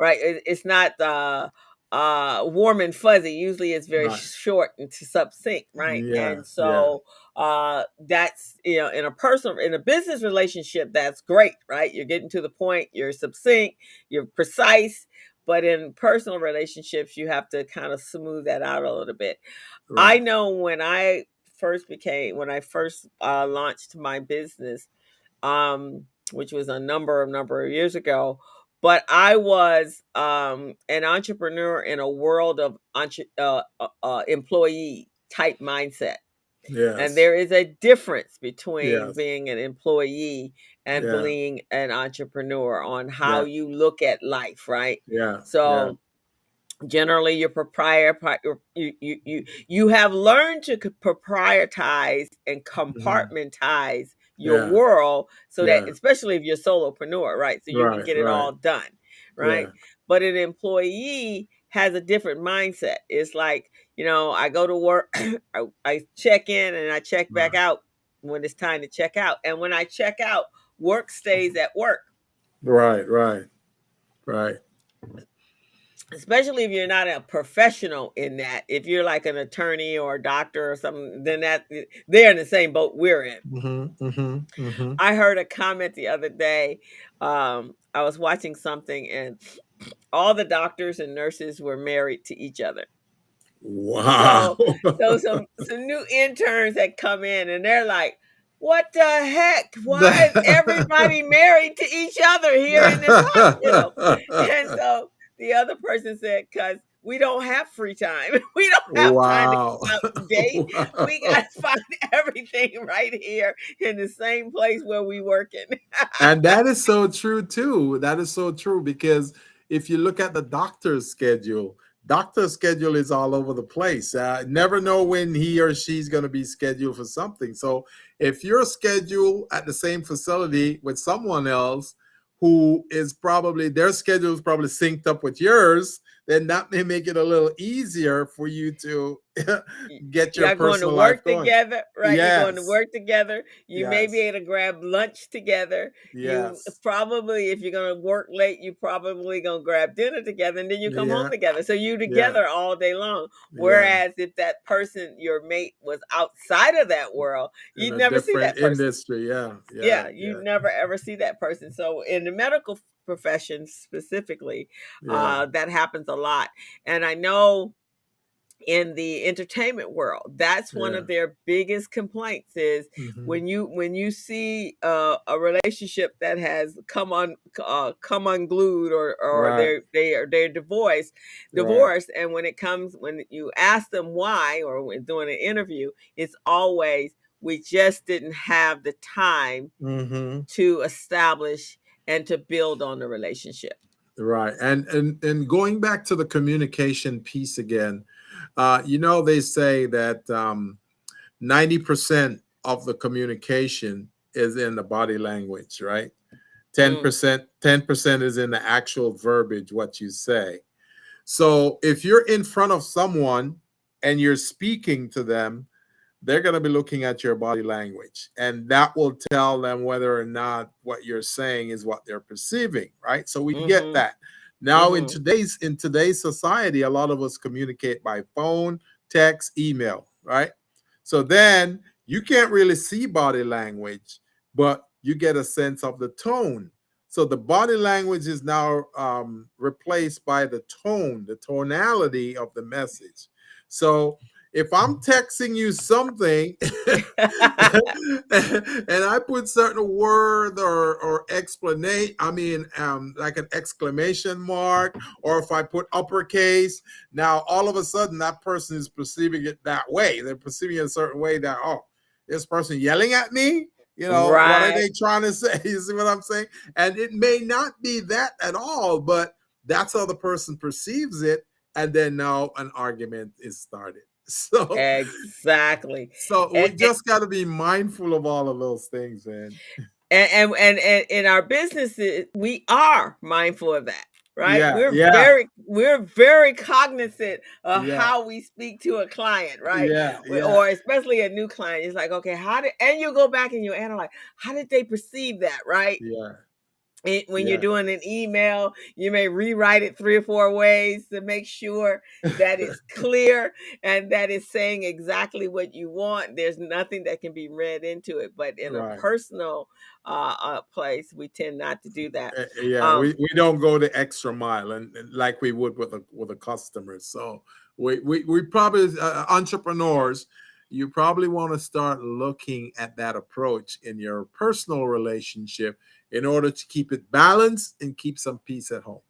Speaker 3: right? It, it's not uh, uh, warm and fuzzy. Usually, it's very right. short and to succinct, right? Yeah, and so yeah. uh, that's you know, in a personal, in a business relationship, that's great, right? You're getting to the point. You're succinct. You're precise. but in personal relationships, you have to kind of smooth that out a little bit. I know when I first became when I first uh, launched my business, um, which was a number of number of years ago. But I was um, an entrepreneur in a world of entre- uh, uh, uh, employee type mindset, and there is a difference between
Speaker 2: Yes.
Speaker 3: being an employee and
Speaker 2: Yeah.
Speaker 3: being an entrepreneur on how
Speaker 2: Yeah.
Speaker 3: you look at life, right?
Speaker 2: Yeah. Yeah.
Speaker 3: So generally your proprietor you you you you have learned to proprietize and
Speaker 2: hmm
Speaker 3: compartmentize your
Speaker 2: Yeah.
Speaker 3: world so that especially if you're solopreneur right so you can
Speaker 2: Right.
Speaker 3: get it
Speaker 2: Right.
Speaker 3: all done right
Speaker 2: Yeah.
Speaker 3: but an employee has a different mindset it's like you know i go to work (clears throat) I, I check in and i check back out when it's time to check out and when i check out work stays mm-hmm. at work
Speaker 2: Right. Right. Right.
Speaker 3: Especially if you're not a professional in that if you're like an attorney or a doctor or something then that they're in the same boat we're in
Speaker 2: Mm-hmm. Mm-hmm. Mm-hmm.
Speaker 3: i heard a comment the other day um, i was watching something and all the doctors and nurses were married to each other
Speaker 2: Wow.
Speaker 3: so so (laughs) some some new interns had come in and they're like what the heck (laughs) why is everybody married to each other here in this hospital (laughs) and so the other person said, because we don't have free time. (laughs) We don't have time to
Speaker 2: wow.
Speaker 3: out and date. (laughs) We got to (laughs) find everything right here in the same place where we working.
Speaker 2: And that is so true too. That is so true because if you look at the doctor's schedule, doctor's schedule is all over the place. Uh, never know when he or she's going to be scheduled for something. So if you're scheduled at the same facility with someone else who is probably their schedule is probably synced up with yours, then that may make it a little easier for you to (laughs) get your
Speaker 3: to
Speaker 2: personal life
Speaker 3: work
Speaker 2: going.
Speaker 3: together, right? You're going to work together. You may be able to grab lunch together. You
Speaker 2: Yes.
Speaker 3: probably, if you're going to work late, you probably going to grab dinner together and then you come home together. So you
Speaker 2: Yeah.
Speaker 3: together all day long.
Speaker 2: Yeah.
Speaker 3: Whereas if that person, your mate, was outside of that mm, world,
Speaker 2: In
Speaker 3: you'd
Speaker 2: a
Speaker 3: never see that person.
Speaker 2: industry. Yeah.
Speaker 3: yeah,
Speaker 2: Yeah.
Speaker 3: you
Speaker 2: Yeah.
Speaker 3: never ever see that person. So in the medical profession specifically,
Speaker 2: Yeah.
Speaker 3: uh, that happens a lot. And I know in the entertainment world, that's one
Speaker 2: Yeah.
Speaker 3: of their biggest complaints is
Speaker 2: Mhm.
Speaker 3: when you when you see uh, a relationship that has come on uh, come unglued or or
Speaker 2: Right.
Speaker 3: they're they are they're divorced
Speaker 2: Right.
Speaker 3: divorced and when it comes when you ask them why or when doing an interview it's always we just didn't have the time
Speaker 2: Mhm.
Speaker 3: to establish and to build on the relationship
Speaker 2: Right. And and and going back to the communication piece again, uh, you know, they say that um 90% of the communication is in the body language, right? 10%, 10% is in the actual verbiage, what you say. So if you're in front of someone and you're speaking to them, they're going to be looking at your body language and that will tell them whether or not what you're saying is what they're perceiving right? So we get
Speaker 3: Mhm.
Speaker 2: that. Now in
Speaker 3: Mhm.
Speaker 2: today's in today's society a lot of us communicate by phone text email right? So then you can't really see body language but you get a sense of the tone. So the body language is now um, replaced by the tone the tonality of the message. So if I'm texting you something (laughs) and I put certain word or or explanation, I mean um like an exclamation mark, or if I put uppercase, now all of a sudden that person is perceiving it that way. They're perceiving it a certain way that oh, this person yelling at me. You know, what are they trying to (laughs) say? You see what I'm saying? And it may not be that at all, but that's how the person perceives it. And then now an argument is started. (laughs) So
Speaker 3: exactly
Speaker 2: so we
Speaker 3: And-
Speaker 2: just got to be mindful of all of those things, man.
Speaker 3: and, and and and in our businesses we are mindful of that right
Speaker 2: Yeah,
Speaker 3: we're
Speaker 2: yeah.
Speaker 3: very we're very cognizant of
Speaker 2: Yeah.
Speaker 3: how we speak to a client right
Speaker 2: Yeah, yeah.
Speaker 3: or especially a new client it's like okay how did and you go back and you analyze how did they perceive that right
Speaker 2: yeah,
Speaker 3: it, when
Speaker 2: Yeah.
Speaker 3: you're doing an email, you may rewrite it three or four ways to make sure that it's (laughs) clear and that it's saying exactly what you want. There's nothing that can be read into it. But in
Speaker 2: Right.
Speaker 3: a personal uh, uh, place, we tend not to do that.
Speaker 2: Uh, yeah,
Speaker 3: Um,
Speaker 2: we, we don't go the extra mile and, and like we would with a with a customer. So we we, we probably uh, entrepreneurs, you probably want to start looking at that approach in your personal relationship in order to keep it balanced and keep some peace at home.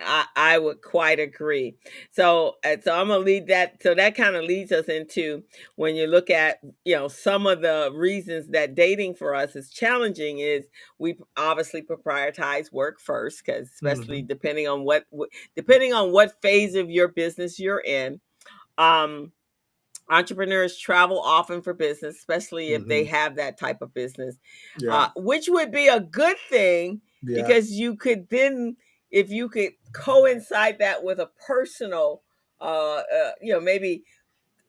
Speaker 3: I, I would quite agree. So, uh, so I'm gonna lead that. So that kind of leads us into when you look at you know some of the reasons that dating for us is challenging is we obviously prioritize work first because especially depending on what depending on what phase of your business you're in. Um, entrepreneurs travel often for business, especially if they have that type of business,
Speaker 2: Yeah,
Speaker 3: uh, which would be a good thing
Speaker 2: yeah,
Speaker 3: because you could then if you could coincide that with a personal uh, uh you know maybe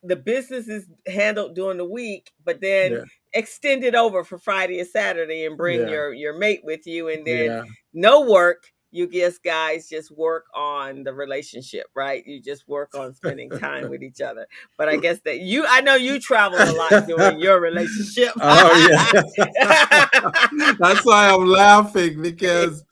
Speaker 3: the business is handled during the week but then
Speaker 2: Yeah.
Speaker 3: extend it over for friday and saturday and bring your your mate with you and then no work you guess guys just work on the relationship right? You just work on spending time with each other. But i guess that you i know you travel a lot during (laughs) your relationship.
Speaker 2: Oh, yeah. (laughs) (laughs) That's why I'm laughing because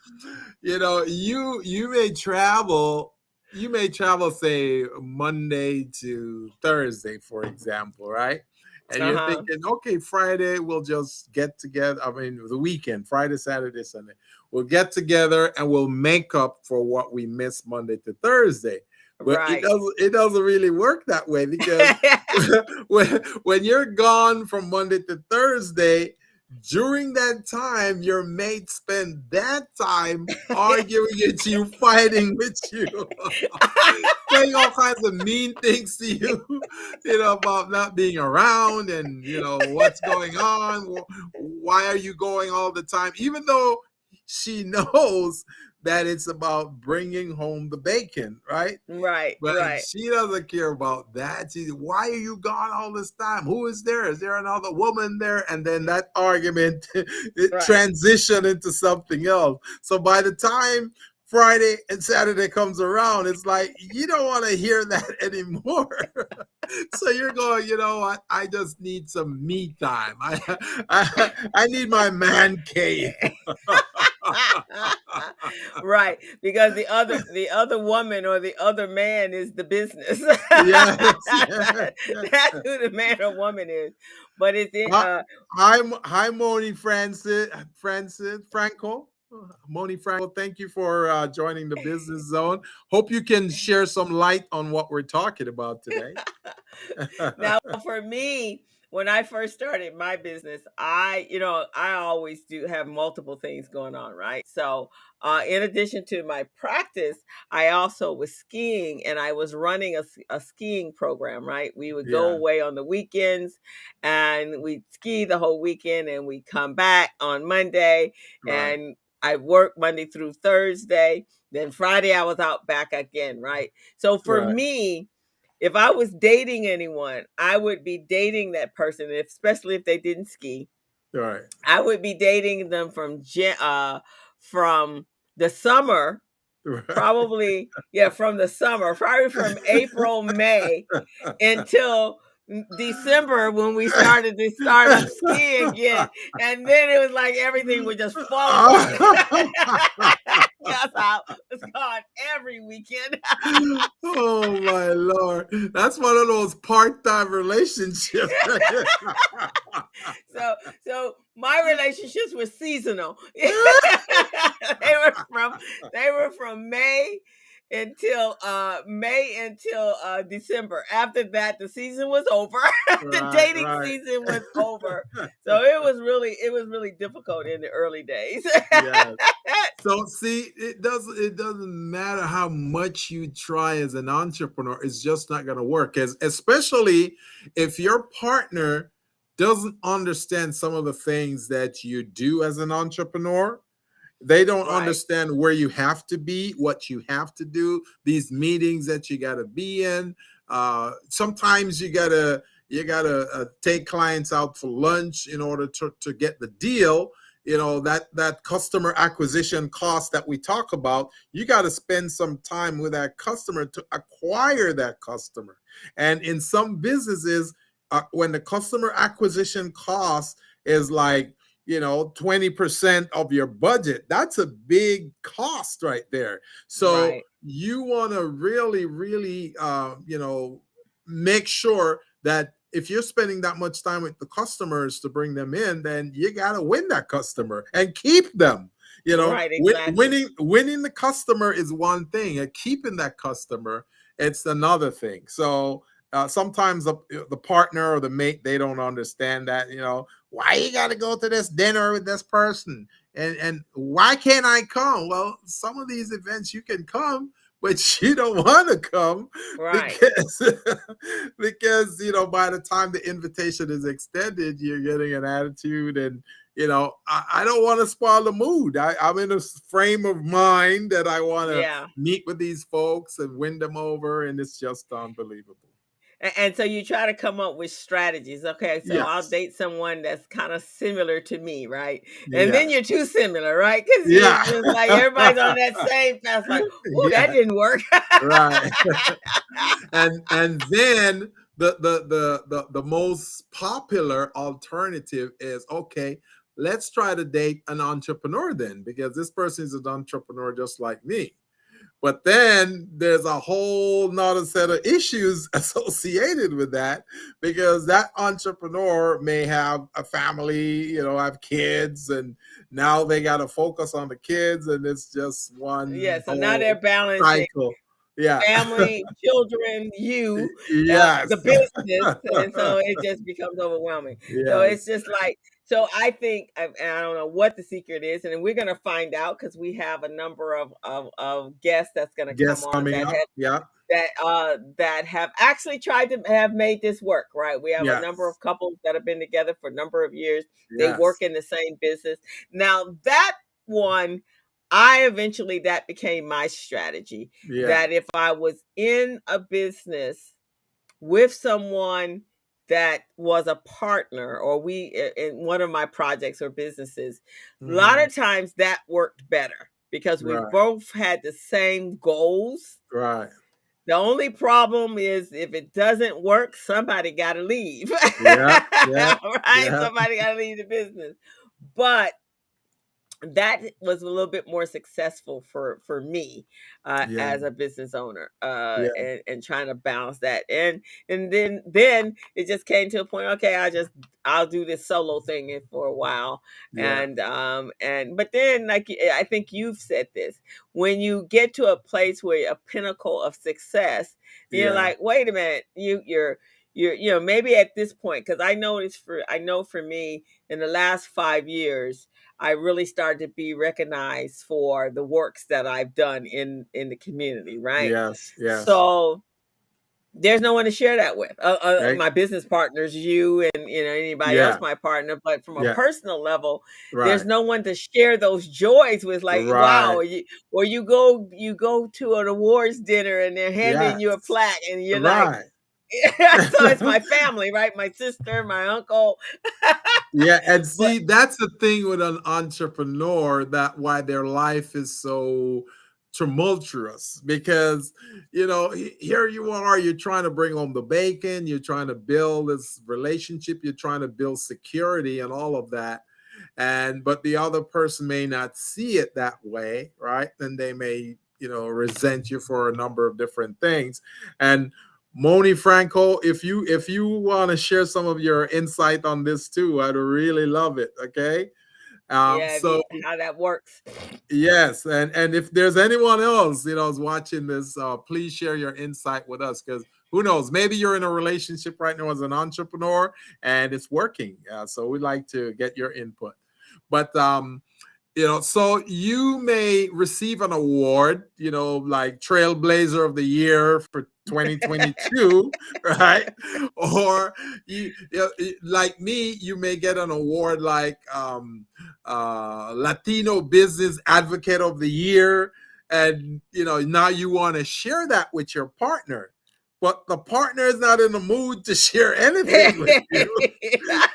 Speaker 2: you know you you may travel you may travel say Monday to Thursday for example right? And
Speaker 3: Uh-huh.
Speaker 2: you're thinking okay Friday we'll just get together I mean the weekend Friday Saturday Sunday we'll get together and we'll make up for what we missed Monday to Thursday but it doesn't it doesn't really work that way because (laughs) (laughs) when, when you're gone from Monday to Thursday, during that time, your mates spend that time (laughs) arguing with you, fighting with you, saying all kinds of mean things to you, you know, about not being around and, you know, what's going on. Why are you going all the time? Even though she (laughs) knows that it's about bringing home the bacon, right?
Speaker 3: right
Speaker 2: But
Speaker 3: right
Speaker 2: she doesn't care about that. She, why are you gone all this time? Who is there? Is there another woman there? And then that argument (laughs) it
Speaker 3: Right.
Speaker 2: transition into something else. So by the time Friday and Saturday comes around, it's like you don't want to hear that (laughs) anymore. (laughs) so you're going, you know what? I just need some me time. I I, I need my man cave. (laughs)
Speaker 3: right because the other the other woman or the other man is the business
Speaker 2: Yes, yes, yes.
Speaker 3: that's who the man or woman is but it's in,
Speaker 2: Uh, Hi, hi, Moni Francis, Francis Franco, Moni Franco. Thank you for uh, joining the Business Zone. Hope you can share some light on what we're talking about today. (laughs)
Speaker 3: now for me when i first started my business i you know i always do have multiple things going on right so uh, in addition to my practice i also was skiing and i was running a skiing program right we would go
Speaker 2: Yeah.
Speaker 3: away on the weekends and we'd ski the whole weekend and we'd come back on monday
Speaker 2: Right.
Speaker 3: and I worked Monday through Thursday. Then Friday I was out back again, right? So for
Speaker 2: Right.
Speaker 3: me, if I was dating anyone, I would be dating that person, especially if they didn't ski.
Speaker 2: Right.
Speaker 3: I would be dating them from uh from the summer,
Speaker 2: Right.
Speaker 3: probably yeah, from the summer, probably from April, May (laughs) until December when we started to start skiing again. And then it was like everything would just fall (laughs) apart. (laughs) That's how it's gone every weekend.
Speaker 2: oh my lord, that's one of those part-time relationships.
Speaker 3: So so my relationships were seasonal. (laughs) they were from they were from May until uh May until uh December. After that the season was over. (laughs) the
Speaker 2: Right,
Speaker 3: dating
Speaker 2: right.
Speaker 3: season was over. (laughs) So it was really it was really difficult in the early days.
Speaker 2: Yes. (laughs) So see, it doesn't it doesn't matter how much you try as an entrepreneur, it's just not gonna work. As especially if your partner doesn't understand some of the things that you do as an entrepreneur. They don't
Speaker 3: Right.
Speaker 2: understand where you have to be, what you have to do, these meetings that you gotta be in. Uh, sometimes you gotta you gotta uh, take clients out for lunch in order to, to get the deal you know that that customer acquisition cost that we talk about you got to spend some time with that customer to acquire that customer and in some businesses uh, when the customer acquisition cost is like you know 20% of your budget. That's a big cost right there. So
Speaker 3: Right.
Speaker 2: you want to really really uh, you know make sure that if you're spending that much time with the customers to bring them in then you got to win that customer and keep them you know?
Speaker 3: Right,
Speaker 2: Win- winning winning the customer is one thing and keeping that customer it's another thing. So uh, sometimes the, the partner or the mate they don't understand that you know why you got to go to this dinner with this person and and why can't i come well some of these events you can come but (laughs) you don't want to come
Speaker 3: Right.
Speaker 2: because (laughs) because you know by the time the invitation is extended you're getting an attitude and you know i, I don't want to spoil the mood I, i'm in a frame of mind that i want to
Speaker 3: Yeah.
Speaker 2: meet with these folks and win them over and it's just unbelievable
Speaker 3: A- And so you try to come up with strategies. Okay, so I'll
Speaker 2: Yes.
Speaker 3: date someone that's kind of similar to me, right? And then you're too similar, right? Because
Speaker 2: Yeah.
Speaker 3: you're just like everybody's on that same path. Like, (laughs) oh,
Speaker 2: Yeah.
Speaker 3: that didn't work.
Speaker 2: right (laughs) (laughs) and and then the, the the the the most popular alternative is okay let's try to date an entrepreneur then because this person is an entrepreneur just like me but then there's a whole nother set of issues (laughs) associated with that because that entrepreneur may have a family you know have kids and now they got to focus on the kids and it's just one
Speaker 3: yeah, so now they're balancing
Speaker 2: cycle. Yeah.
Speaker 3: family, (laughs) children, you, uh, the business, and so (laughs) it just becomes overwhelming. So it's just like so. I think I- and I don't know what the secret is, and we're gonna find out because we have a number of of, of guests that's gonna
Speaker 2: guests
Speaker 3: come on
Speaker 2: coming
Speaker 3: that
Speaker 2: up
Speaker 3: have,
Speaker 2: yeah
Speaker 3: that uh that have actually tried to have made this work. Right, we have a number of couples that have been together for a number of years. They work in the same business. Now that one. I eventually that became my strategy
Speaker 2: yeah
Speaker 3: that if I was in a business with someone that was a partner or we in one of my projects or businesses a lot of times that worked better because we
Speaker 2: Right.
Speaker 3: both had the same goals.
Speaker 2: Right.
Speaker 3: The only problem is if it doesn't work somebody got to leave.
Speaker 2: Yeah, (laughs) yeah,
Speaker 3: right?
Speaker 2: yeah.
Speaker 3: somebody got to leave the business. But that was a little bit more successful for for me uh,
Speaker 2: Yeah.
Speaker 3: as a business owner uh,
Speaker 2: Yeah.
Speaker 3: and, and trying to balance that and and then then it just came to a point okay i just i'll do this solo thing for a while
Speaker 2: yeah
Speaker 3: and um and but then like i think you've said this when you get to a place where a pinnacle of success you're like wait a minute you you're you're you know maybe at this point because i noticed for i know for me in the last five years i really started to be recognized for the works that i've done in in the community right
Speaker 2: yes yes
Speaker 3: so there's no one to share that with. Uh, uh,
Speaker 2: Right.
Speaker 3: My business partners, you and you know anybody
Speaker 2: Yeah.
Speaker 3: else, my partner. But from a
Speaker 2: Yeah.
Speaker 3: personal level,
Speaker 2: right
Speaker 3: there's no one to share those joys with. Like wow,
Speaker 2: Right.
Speaker 3: you, or you go you go to an awards dinner and they're handing you a plaque, and you're like,
Speaker 2: right (laughs)
Speaker 3: so it's my (laughs) family, right? My sister, my uncle. (laughs)
Speaker 2: yeah and see that's the thing with an entrepreneur that why their life is so tumultuous because you know here you are you're trying to bring home the bacon you're trying to build this relationship you're trying to build security and all of that and but the other person may not see it that way right and they may you know resent you for a number of different things and Moni Franco, if you if you want to share some of your insight on this too, I'd really love it. Okay. Um,
Speaker 3: yeah,
Speaker 2: so
Speaker 3: how that works.
Speaker 2: yes, and and if there's anyone else you know is watching this, uh, please share your insight with us because who knows, maybe you're in a relationship right now as an entrepreneur and it's working. Uh, so we'd like to get your input. But um, you know, so you may receive an award, you know, like Trailblazer of the Year for 2022, right? Or you, you know, like me, you may get an award like um, uh, Latino Business Advocate of the Year, and you know, now you want to share that with your partner. But the partner is not in the mood to share anything with you. (laughs)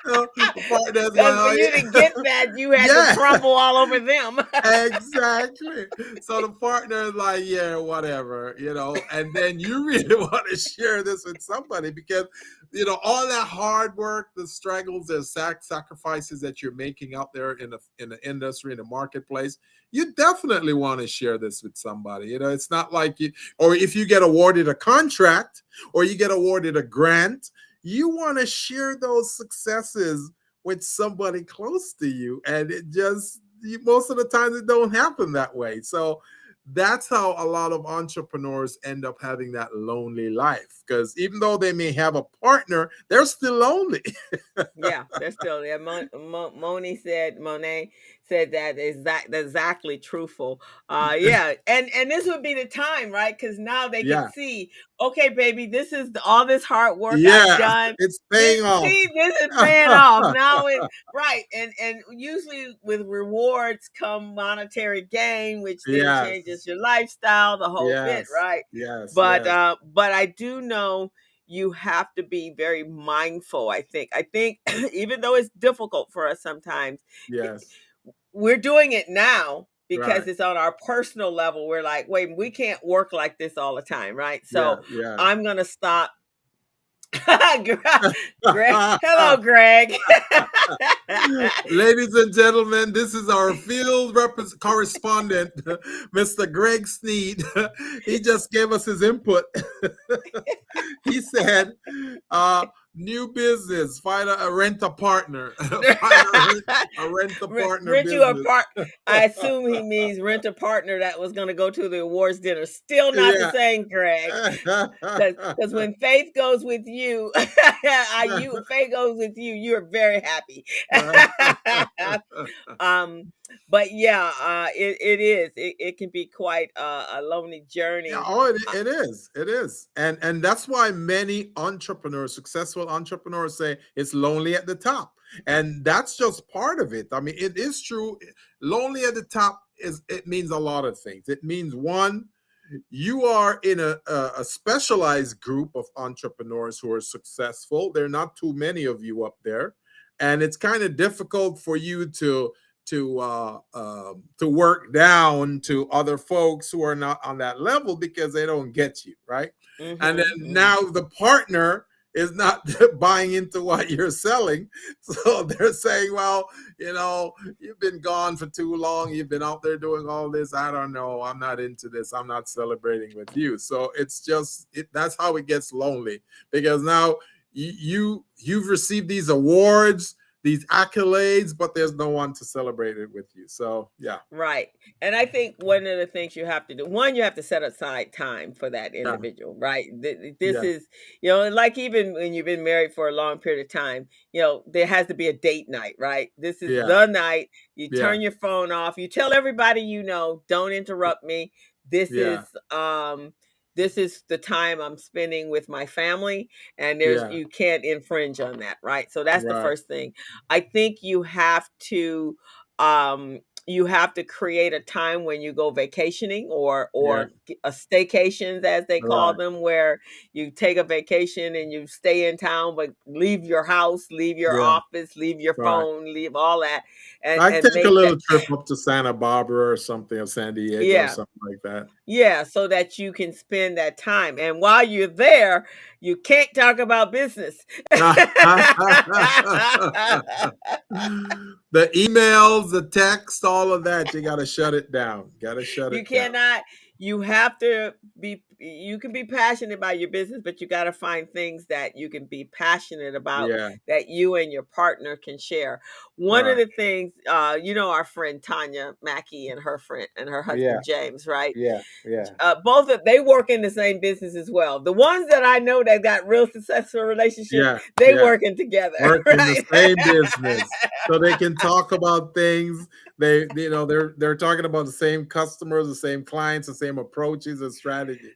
Speaker 2: So the partner's like, "Oh,
Speaker 3: for you
Speaker 2: yeah."
Speaker 3: to get that, you had
Speaker 2: Yeah.
Speaker 3: to crumble all over them.
Speaker 2: exactly. So the partner is like, yeah, whatever, you know, and then you (laughs) really want to share this with somebody because you know all that hard work, the struggles, the sac- sacrifices that you're making out there in the in the industry, in the marketplace. You definitely want to share this with somebody. You know, it's not like you, or if you get awarded a contract or you get awarded a grant, you want to share those successes with somebody close to you and it just most of the times it don't happen that way so that's how a lot of entrepreneurs end up having that lonely life because even though they may have a partner they're still lonely (laughs)
Speaker 3: yeah, they're still there. Mon, Mo, Moni said, Monet said that is that exact, exactly truthful. Uh, (laughs) yeah, and and this would be the time, right? Because now they
Speaker 2: Yeah.
Speaker 3: can see, okay, baby, this is the, all this hard work
Speaker 2: yeah
Speaker 3: I've done.
Speaker 2: it's paying off
Speaker 3: See, this is (laughs) paying off now. It (laughs) right, and and usually with rewards come monetary gain, which then
Speaker 2: Yes.
Speaker 3: changes your lifestyle, the whole bit, right?
Speaker 2: yes
Speaker 3: but
Speaker 2: yes.
Speaker 3: uh but i do know you have to be very mindful i think i think (clears throat) even though it's difficult for us sometimes
Speaker 2: yes
Speaker 3: we're doing it now because
Speaker 2: Right.
Speaker 3: it's on our personal level we're like wait we can't work like this all the time right so
Speaker 2: yeah, yeah.
Speaker 3: i'm gonna stop (laughs) Greg, (laughs) hello greg (laughs)
Speaker 2: Ladies and gentlemen, this is our field rep- correspondent, Mr. Greg Sneed. he just gave us his input. he said, uh, new business, find a, a rent a partner. (laughs) a rent, a rent a (laughs) partner.
Speaker 3: rent you a part. I (laughs) assume he means rent a partner that was going to go to the awards dinner. Still not
Speaker 2: Yeah.
Speaker 3: the same, Greg. Because when faith goes with you, uh, you faith goes with you, you're very happy. um, but yeah, uh, it, it is. It, it can be quite uh, a lonely journey.
Speaker 2: Yeah, oh, it, it is. It is, and and that's why many entrepreneurs, successful entrepreneurs, say it's lonely at the top, and that's just part of it. I mean, it is true. Lonely at the top is it means a lot of things. It means one, you are in a a, a specialized group of entrepreneurs who are successful. There are not too many of you up there, and it's kind of difficult for you to to uh, um, to work down to other folks who are not on that level because they don't get you right and
Speaker 3: Mhm,
Speaker 2: then
Speaker 3: mhm.
Speaker 2: now the partner is not (laughs) buying into what you're selling. (laughs) So they're saying well you know you've been gone for too long. You've been out there doing all this. I don't know. I'm not into this. I'm not celebrating with you. So it's just it, that's how it gets lonely because now you, you you've received these awards these accolades but there's no one to celebrate it with you so yeah
Speaker 3: Right. And I think one of the things you have to do, one, you have to set aside time for that individual, right? This
Speaker 2: Yeah.
Speaker 3: is, you know, like even when you've been married for a long period of time, you know, there has to be a date night, right? This is
Speaker 2: Yeah.
Speaker 3: the night. You
Speaker 2: Yeah.
Speaker 3: turn your phone off. You tell everybody you know, don't interrupt me. This
Speaker 2: Yeah.
Speaker 3: is, um, this is the time I'm spending with my family, and there's
Speaker 2: Yeah.
Speaker 3: you can't infringe on that, right? So that's the first thing. I think you have to um you have to create a time when you go vacationing or or g- a staycations as they call
Speaker 2: Right.
Speaker 3: them where you take a vacation and you stay in town but leave your house leave your
Speaker 2: Yeah.
Speaker 3: office leave your
Speaker 2: Right.
Speaker 3: phone leave all that and,
Speaker 2: i take a
Speaker 3: that-
Speaker 2: little trip up to santa barbara or something or san diego
Speaker 3: Yeah.
Speaker 2: or something like that
Speaker 3: yeah so that you can spend that time and while you're there you can't talk about business (laughs)
Speaker 2: the emails, the text, all of that, you got to shut it down. Got to shut
Speaker 3: you
Speaker 2: it down.
Speaker 3: You cannot you have to be you can be passionate about your business but you got to find things that you can be passionate about
Speaker 2: Yeah,
Speaker 3: that you and your partner can share one of the things uh you know our friend tanya mackey and her friend and her husband
Speaker 2: Yeah.
Speaker 3: james right
Speaker 2: yeah, yeah.
Speaker 3: uh, both of they work in the same business as well the ones that i know that got real successful relationships
Speaker 2: Yeah,
Speaker 3: they
Speaker 2: yeah.
Speaker 3: working together (laughs)
Speaker 2: Work in the same business, so they can talk about things. They, you know, they're they're talking about the same customers, the same clients, the same approaches and strategies.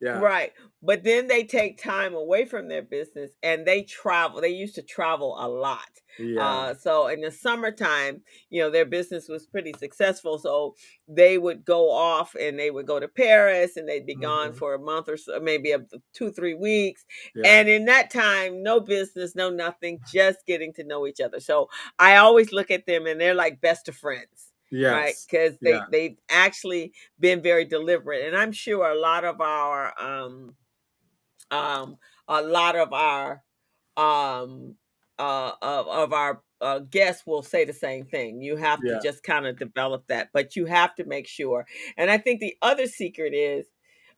Speaker 2: Yeah.
Speaker 3: Right. But then they take time away from their business and they travel. They used to travel a lot.
Speaker 2: Yeah.
Speaker 3: Uh, so in the summertime, you know, their business was pretty successful. So they would go off and they would go to Paris and they'd be gone
Speaker 2: Mhm.
Speaker 3: for a month or so, maybe up to two, three weeks.
Speaker 2: yeah.
Speaker 3: And in that time, no business, no nothing, just getting to know each other. So I always look at them and they're like best of friends right because they
Speaker 2: Yeah.
Speaker 3: they've actually been very deliberate and i'm sure a lot of our um um a lot of our um uh of, of our uh, guests will say the same thing you have
Speaker 2: Yeah.
Speaker 3: to just kind of develop that but you have to make sure and i think the other secret is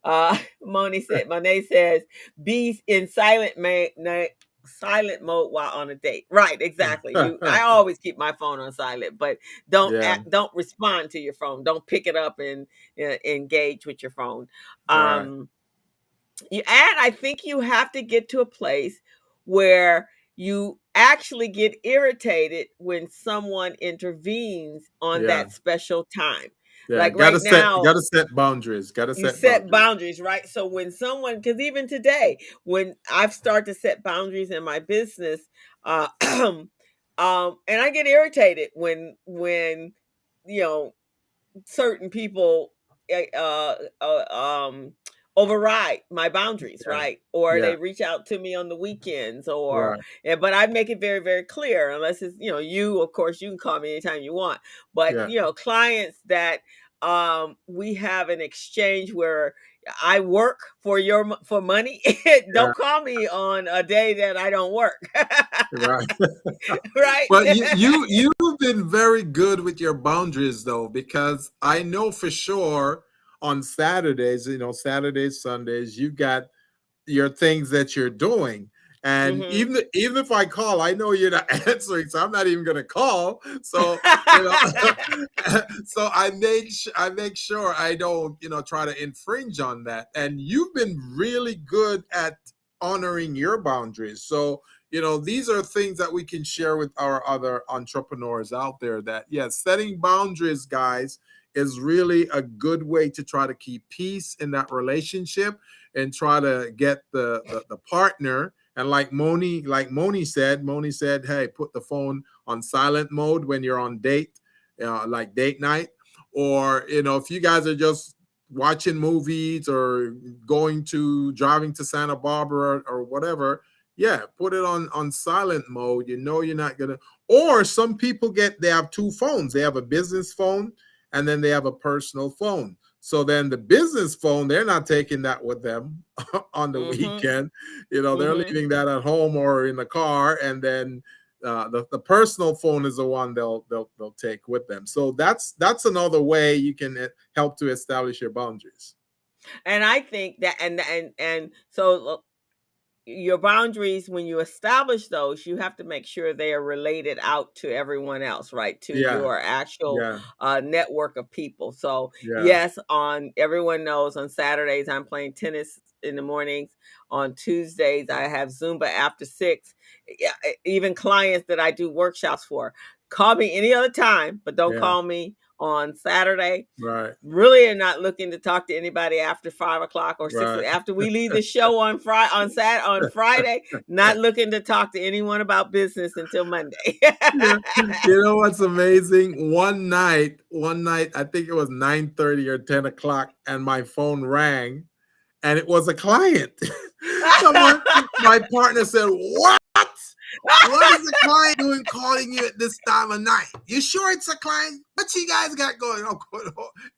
Speaker 3: uh (laughs) moni said monet says be in silent ma- na- silent mode while on a date right exactly you, (laughs) i always keep my phone on silent but don't
Speaker 2: Yeah.
Speaker 3: act, don't respond to your phone don't pick it up and uh, engage with your phone
Speaker 2: Right.
Speaker 3: um you and i think you have to get to a place where you actually get irritated when someone intervenes on
Speaker 2: Yeah.
Speaker 3: that special time
Speaker 2: Yeah.
Speaker 3: like
Speaker 2: gotta
Speaker 3: right
Speaker 2: set
Speaker 3: now-
Speaker 2: gotta set boundaries. Gotta set,
Speaker 3: set
Speaker 2: boundaries.
Speaker 3: boundaries right so when someone because even today when i've started to set boundaries in my business uh (clears throat) um and i get irritated when when you know certain people eh, uh, uh um override my boundaries
Speaker 2: Yeah.
Speaker 3: right or
Speaker 2: Yeah.
Speaker 3: they reach out to me on the weekends or
Speaker 2: Right.
Speaker 3: yeah, but I make it very, very clear. Unless it's you know you, of course, you can call me anytime you want. But you know, clients that um we have an exchange where I work for your for money. (laughs) don't call me on a day that I don't work.
Speaker 2: Right. (laughs)
Speaker 3: right?
Speaker 2: But you, you (laughs) you've been very good with your boundaries though, because I know for sure on Saturdays, you know, Saturdays, Sundays, you've got your things that you're doing. And
Speaker 3: Mhm.
Speaker 2: even even if I call, I know you're not (laughs) answering, so I'm not even gonna call. So you know, (laughs) so I make I make sure I don't you know try to infringe on that. And you've been really good at honoring your boundaries. So you know these are things that we can share with our other entrepreneurs out there. That yes, setting boundaries, guys, is really a good way to try to keep peace in that relationship and try to get the the, the partner. And like Moni, like Moni said, Moni said, "Hey, put the phone on silent mode when you're on date, uh, like date night, or you know, if you guys are just watching movies or going to driving to Santa Barbara or, or whatever, yeah, put it on on silent mode. You know, you're not gonna. Or some people get they have two phones. They have a business phone and then they have a personal phone. So then the business phone, they're not taking that with them (laughs) on the
Speaker 3: Mhm.
Speaker 2: weekend. You know, they're
Speaker 3: Mhm.
Speaker 2: leaving that at home or in the car, and then uh, the, the personal phone is the one they'll they'll they'll take with them. So that's that's another way you can uh, help to establish your boundaries.
Speaker 3: and I think that and and and so your boundaries when you establish those you have to make sure they are related out to everyone else right? To
Speaker 2: Yeah.
Speaker 3: your actual
Speaker 2: Yeah,
Speaker 3: uh, network of people. So
Speaker 2: yeah,
Speaker 3: yes on everyone knows on saturdays i'm playing tennis in the mornings. On tuesdays i have zumba after six. Yeah, even clients that i do workshops for call me any other time but don't call me on saturday
Speaker 2: right.
Speaker 3: really are not looking to talk to anybody after five o'clock or six
Speaker 2: Right.
Speaker 3: after we leave the (laughs) show on Friday on Sat on Friday. Not (laughs) looking to talk to anyone about business until Monday. (laughs)
Speaker 2: you know what's amazing? One night, one night, I think it was 9 30 or 10 o'clock, and my phone rang, and it was a client. Someone, my partner said, What? What is the client doing calling you at this time of night? You sure it's a client? What you guys got going on?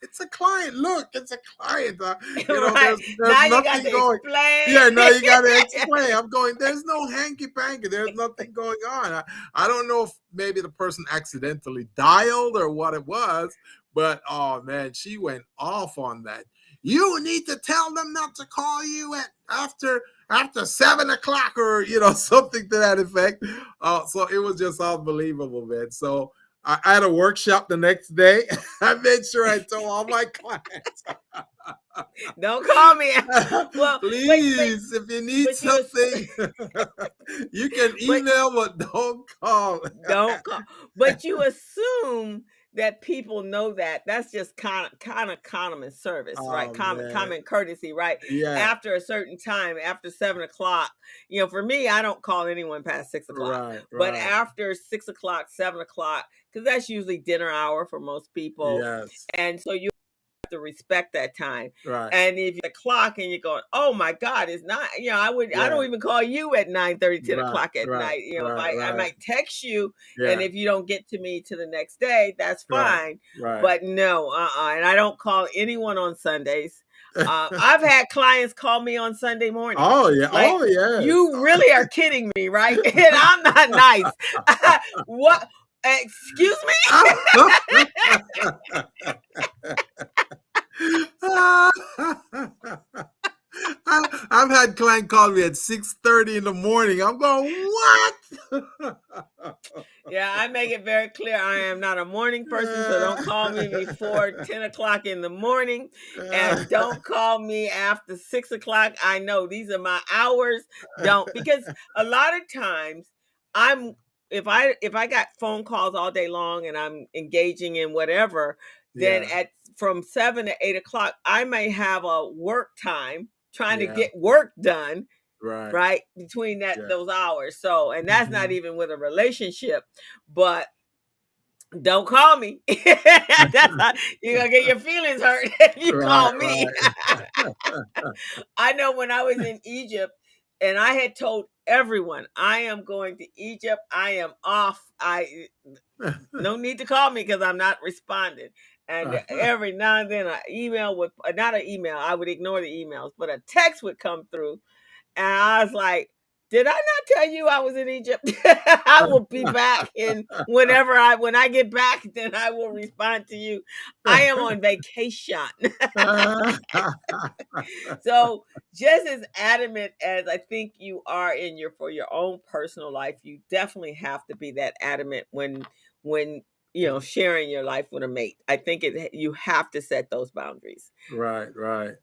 Speaker 2: It's a client. Look, it's a client. Uh, you know,
Speaker 3: right.
Speaker 2: there's, there's
Speaker 3: now you got
Speaker 2: nothing
Speaker 3: to
Speaker 2: going.
Speaker 3: explain.
Speaker 2: Yeah, now you got to explain. (laughs) I'm going, there's no hanky panky. There's nothing going on. I, I don't know if maybe the person accidentally dialed or what it was, but oh man, she went off on that. You need to tell them not to call you at after after seven o'clock or you know (laughs) something to that effect. Uh, so it was just unbelievable, man. So I, I had a workshop the next day. (laughs) I made sure I told all my (laughs) clients.
Speaker 3: Don't call me. Well, but- but-
Speaker 2: please, if you need
Speaker 3: but you-
Speaker 2: something, you can email, but don't call.
Speaker 3: Don't call. But you assume that people know that that's just kind of kind of common service, right?
Speaker 2: Oh,
Speaker 3: Common
Speaker 2: man.
Speaker 3: common courtesy, right?
Speaker 2: Yeah.
Speaker 3: After a certain time, after seven o'clock, you know, for me, I don't call anyone past six o'clock.
Speaker 2: Right.
Speaker 3: But
Speaker 2: right.
Speaker 3: after six o'clock, seven o'clock, because that's usually dinner hour for most people,
Speaker 2: Yes.
Speaker 3: and so you to respect that time.
Speaker 2: Right.
Speaker 3: And if you clock and you're going, oh my God, it's not, you know, I would, I don't even call you at 9 30, 10
Speaker 2: Right,
Speaker 3: o'clock at
Speaker 2: right,
Speaker 3: night. You know,
Speaker 2: right,
Speaker 3: I, I might text you,
Speaker 2: yeah.
Speaker 3: and if you don't get to me to the next day, that's fine.
Speaker 2: right.
Speaker 3: But no, uh uh And I don't call anyone on Sundays. (laughs) Uh, I've had clients call me on Sunday morning.
Speaker 2: oh yeah.
Speaker 3: like,
Speaker 2: oh yeah.
Speaker 3: You really are kidding me, right? (laughs) And I'm not nice. (laughs) what? Excuse me?
Speaker 2: I've had client call me at six thirty in the morning. I'm going, what?
Speaker 3: Yeah, I make it very clear I am not a morning person, so don't call me before (laughs) 10 o'clock in the morning. And (laughs) don't call me after six o'clock. I know these are my hours. Don't because a lot of times I'm if I if I got phone calls all day long and I'm engaging in whatever, then
Speaker 2: Yeah,
Speaker 3: at from seven to eight o'clock, I may have a work time trying
Speaker 2: Yeah.
Speaker 3: to get work done
Speaker 2: right.
Speaker 3: right between that
Speaker 2: Yeah.
Speaker 3: those hours so and that's not
Speaker 2: Mhm.
Speaker 3: even with a relationship but don't call me (laughs) that's not, you're gonna get your feelings hurt (laughs) if you call
Speaker 2: Right,
Speaker 3: me (laughs) i know when i was in egypt and i had told everyone i am going to egypt i am off i no need to call me because i'm not responding and
Speaker 2: Uh-huh. (laughs)
Speaker 3: every now and then an email would uh, not an email i would ignore the emails but a text would come through and i was like did i not tell you i was in egypt? (laughs) I will be back and (laughs) whenever i when i get back then i will respond to you. I am on vacation. So just as adamant as i think you are in your for your own personal life you definitely have to be that adamant when when you know sharing your life with a mate i think it you have to set those boundaries
Speaker 2: right, right.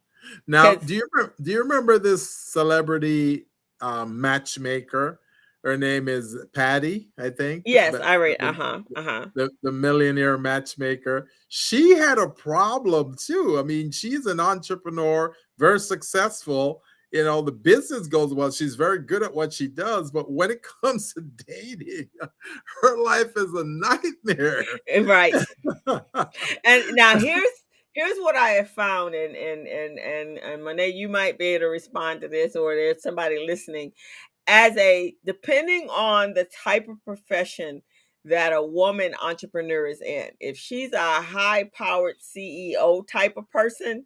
Speaker 2: now do you remember, do you remember this celebrity um, matchmaker? Her name is Patti, I think.
Speaker 3: yes
Speaker 2: The-
Speaker 3: i read uh-huh uh-huh
Speaker 2: the, the millionaire matchmaker. She had a problem too. I mean, she's an entrepreneur, very successful. You know, the business goes well. She's very good at what she does, but when it (laughs) comes to dating, her life is a nightmare.
Speaker 3: Eh, right (laughs) and now here's here's what I have found, and and and and and Monet, you might be able to respond to this, or there's somebody listening. As a depending on the type of profession that a woman entrepreneur is in, if she's a high-powered CEO type of person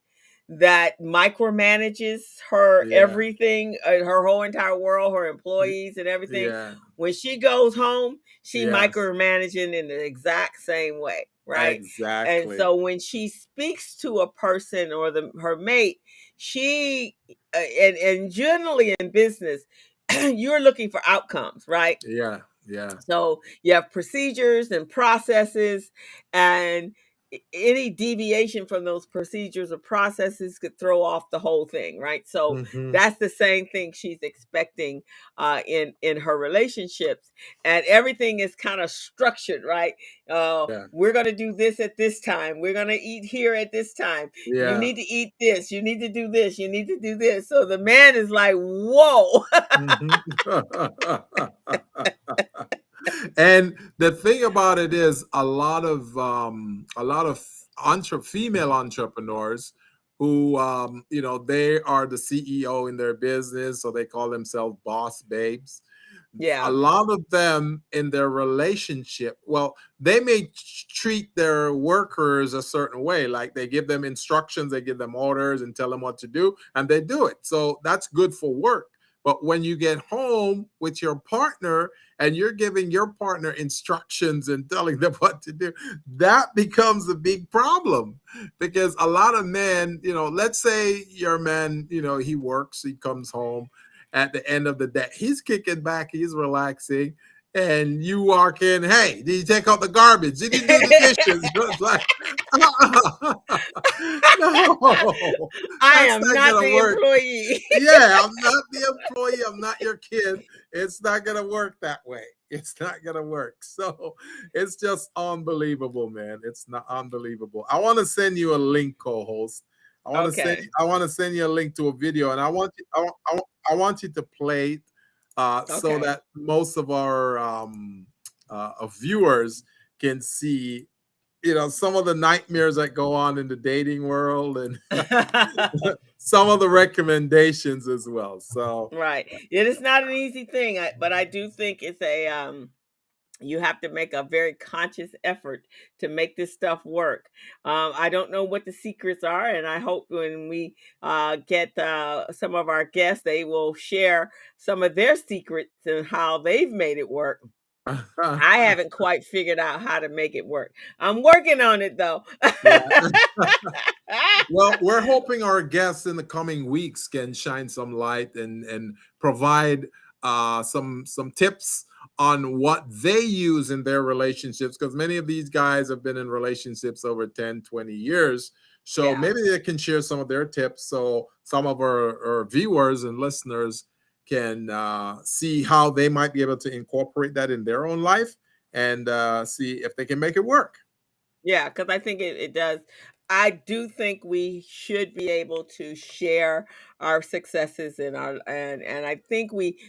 Speaker 3: that micromanages her
Speaker 2: Yeah.
Speaker 3: everything, uh, her whole entire world, her employees and everything,
Speaker 2: yeah,
Speaker 3: when she goes home, she
Speaker 2: Yes.
Speaker 3: micromanaging in the exact same way, right?
Speaker 2: exactly.
Speaker 3: And so when she speaks to a person or the her mate, she uh, and and generally in business, (clears throat) you're looking for outcomes, right?
Speaker 2: yeah, yeah,
Speaker 3: So you have procedures and processes, and any deviation from those procedures or processes could throw off the whole thing, right? So
Speaker 2: Mhm.
Speaker 3: that's the same thing she's expecting uh, in in her relationships, and everything is kind of structured, right? Uh,
Speaker 2: Yeah.
Speaker 3: We're gonna do this at this time. We're gonna eat here at this time.
Speaker 2: yeah.
Speaker 3: You need to eat this. You need to do this. You need to do this. So the man is like, "Whoa!"
Speaker 2: Mhm. (laughs) and the thing about it is a lot of um a lot of entre- female entrepreneurs who um you know they are the ceo in their business so they call themselves boss babes.
Speaker 3: Yeah,
Speaker 2: a lot of them in their relationship well they may treat their workers a certain way like they give them instructions they give them orders and tell them what to do and they do it. So that's good for work but when you get home with your partner and you're giving your partner instructions and telling them (laughs) what to do that becomes a big problem because a lot of men you know let's say your man you know he works he comes home at the end of the day. He's kicking back, he's relaxing, and you walk in, hey, did you take out the garbage? Did you do the dishes? (laughs) Like, (laughs) no, (laughs)
Speaker 3: I am
Speaker 2: not
Speaker 3: not the
Speaker 2: work.
Speaker 3: employee.
Speaker 2: yeah, I'm not the employee. I'm not your kid. It's not gonna work that way. It's not gonna work. So it's just unbelievable, man. It's not unbelievable. I want to send you a link, co-host. I want to
Speaker 3: Okay.
Speaker 2: send. I want to send you a link to a video, and I want you. I want. I I want you to play it, uh, so that most of our um, uh, uh, viewers can see. You know some of the nightmares that go on in the dating world, and (laughs) (laughs) some of the recommendations as well. So
Speaker 3: right. It is not an easy thing, but I do think it's a um you have to make a very conscious effort to make this stuff work. Um, I don't know what the secrets are, and I hope when we uh, get uh, some of our guests, they will share some of their secrets and how they've made it work. I (laughs) haven't quite figured out how to make it work. I'm working on it though. (laughs) (laughs)
Speaker 2: well, we're hoping our guests in the coming weeks can shine some light and and provide uh, some some tips on what they use in their relationships because many of these guys have been in relationships over 10 20 years so
Speaker 3: Yeah.
Speaker 2: maybe they can share some of their tips so some of our, our viewers and listeners can uh, see how they might be able to incorporate that in their own life and uh, see if they can make it work
Speaker 3: Yeah, because I think it, it does. I do think we should be able to share our successes and our and and I think we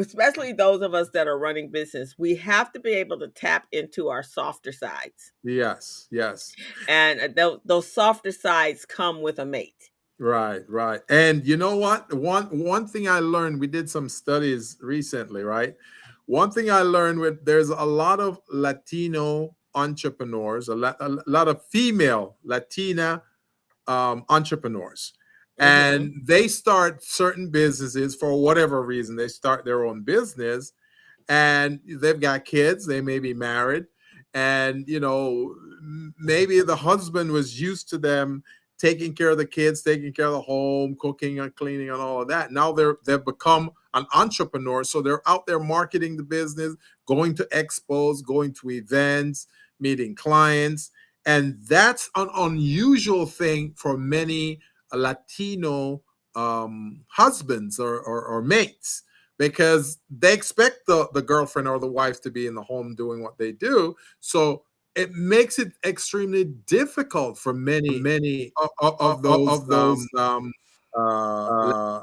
Speaker 3: especially those of us that are running business, we have to be able to tap into our softer sides.
Speaker 2: yes yes
Speaker 3: And uh, those those softer sides come with a mate.
Speaker 2: Right, right. And you know what? One one thing I learned, we did some studies recently, right? One thing I learned with there's a lot of Latino entrepreneurs, a lot, a lot of female Latina um, entrepreneurs, Mm-hmm. and they start certain businesses for whatever reason. They start their own business, and they've got kids. They may be married, and you know maybe the husband was used to them taking care of the kids, taking care of the home, cooking and cleaning and all of that. Now they're they've become an entrepreneur, so they're out there marketing the business, going to expos, going to events, meeting clients, and that's an unusual thing for many Latino um, husbands or, or, or mates because they expect the, the girlfriend or the wife to be in the home doing what they do. So it makes it extremely difficult for many, many of, of, of those, of those um, uh,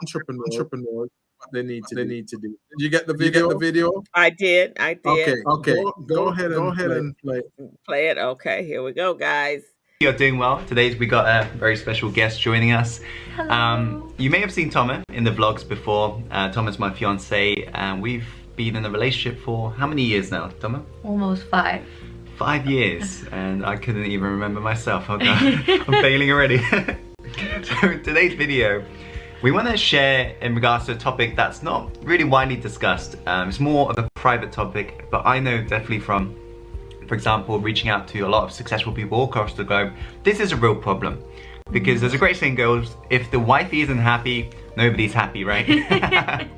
Speaker 2: entrepreneurs, entrepreneurs they need to they need to do. Did you get the
Speaker 3: Did you
Speaker 2: video?
Speaker 3: get
Speaker 2: the video?
Speaker 3: I did. I did.
Speaker 2: Okay, okay.
Speaker 3: Go,
Speaker 2: Go, ahead, go ahead and play.
Speaker 3: play it. Okay, here we go, guys.
Speaker 4: You're doing well. Today we got a very special guest joining us. Um, you may have seen Thomas in the vlogs before. Uh, Thomas, my fiance, and we've been in a relationship for how many years now, Thomas?
Speaker 5: Almost five.
Speaker 4: Five years, (laughs) and I couldn't even remember myself. Oh, (laughs) God. I'm failing already. (laughs) so today's video, we want to share in regards to a topic that's not really widely discussed. Um, it's more of a private topic, but I know definitely from, for example, reaching out to a lot of successful people all across the globe, this is a real problem. Because there's a great saying goes, if the wifey isn't happy, nobody's happy, right? (laughs)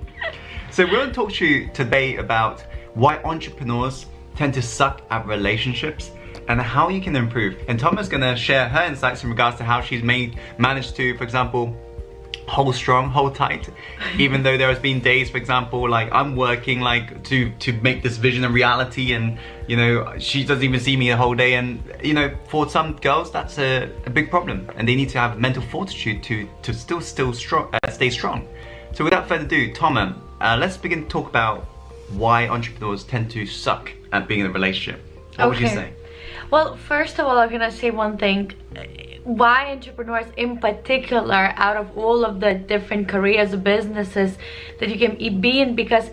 Speaker 4: so we're going to talk to you today about why entrepreneurs tend to suck at relationships and how you can improve. And Thomas gonna share her insights in regards to how she's made managed to, for example, hold strong, hold tight. Even though there has been days, for example, like I'm working like to to make this vision a reality, and you know she doesn't even see me the whole day. And you know, for some girls, that's a, a big problem, and they need to have mental fortitude to to still still strong, uh, stay strong. So without further ado, Thomas, uh, let's begin to talk about why entrepreneurs tend to suck at being in a relationship. What would you say?
Speaker 5: Well, first of all, I'm gonna say one thing. Why entrepreneurs, in particular, out of all of the different careers, businesses that you can be in, because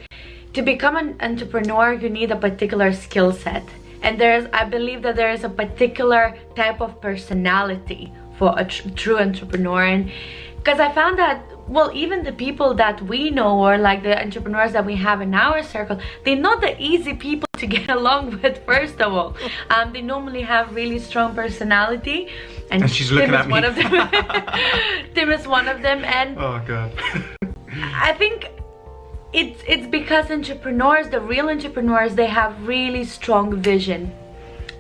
Speaker 5: to become an entrepreneur, you need a particular skill set. And there's, I believe that there is a particular type of personality for a tr- true entrepreneur. And because I found that, well, even the people that we know, or like the entrepreneurs that we have in our circle, they're not the easy people to (laughs) get along with, first of all. Um, they normally have really strong personality.
Speaker 4: And she's looking
Speaker 5: Tim
Speaker 4: at
Speaker 5: is one of them. (laughs) Tim is one of them. And
Speaker 4: Oh god.
Speaker 5: I think it's it's because entrepreneurs the real entrepreneurs they have really strong vision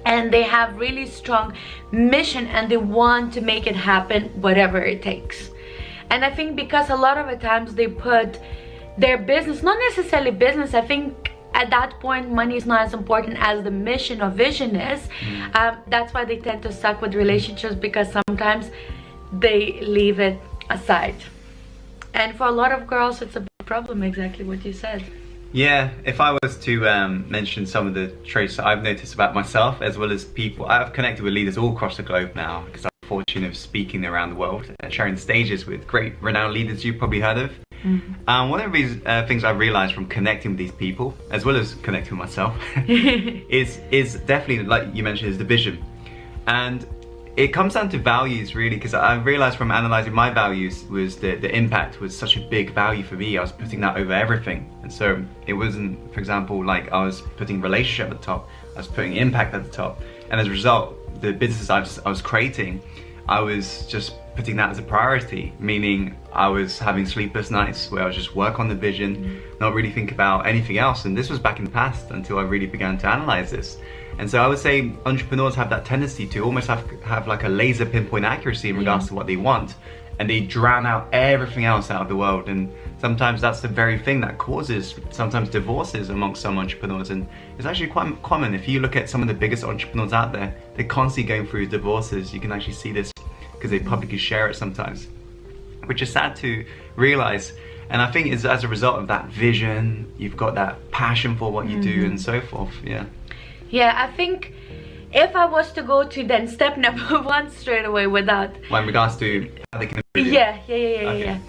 Speaker 5: and they have really strong mission and they want to make it happen whatever it takes and i think because a lot of the times they put their business not necessarily business i think at that point money is not as important as the mission or vision is. Um, that's why they tend to suck with relationships because sometimes they leave it aside. And for a lot of girls it's a big problem exactly what you said.
Speaker 4: Yeah, if I was to um, mention some of the traits that I've noticed about myself, as well as people, I've connected with leaders all across the globe now because I'm of speaking around the world and sharing stages with great renowned leaders you've probably heard of. Um, one of the reasons, uh, things I've realized from connecting with these people, as well as connecting with myself, (laughs) (laughs) is is definitely like you mentioned, is the vision, and it comes down to values really because I realized from analyzing my values was that the impact was such a big value for me. I was putting that over everything, and so it wasn't, for example, like I was putting relationship at the top. I was putting impact at the top, and as a result, the businesses I was, I was creating, I was just putting that as a priority. Meaning, I was having sleepless nights where I was just work on the vision, not really think about anything else. And this was back in the past until I really began to analyze this. And so I would say entrepreneurs have that tendency to almost have have like a laser pinpoint accuracy in regards to what they want, and they drown out everything else out of the world. And sometimes that's the very thing that causes sometimes divorces amongst some entrepreneurs. And it's actually quite common if you look at some of the biggest entrepreneurs out there, they're constantly going through divorces. You can actually see this because they publicly share it sometimes, which is sad to realize. And I think it's as a result of that vision, you've got that passion for what you do, mm-hmm. and so forth. Yeah.
Speaker 5: Yeah, I think if I was to go to then step (laughs) number one straight away without
Speaker 4: Well, in regards to how they can
Speaker 5: yeah, yeah, yeah, yeah,
Speaker 4: Okay.
Speaker 5: yeah.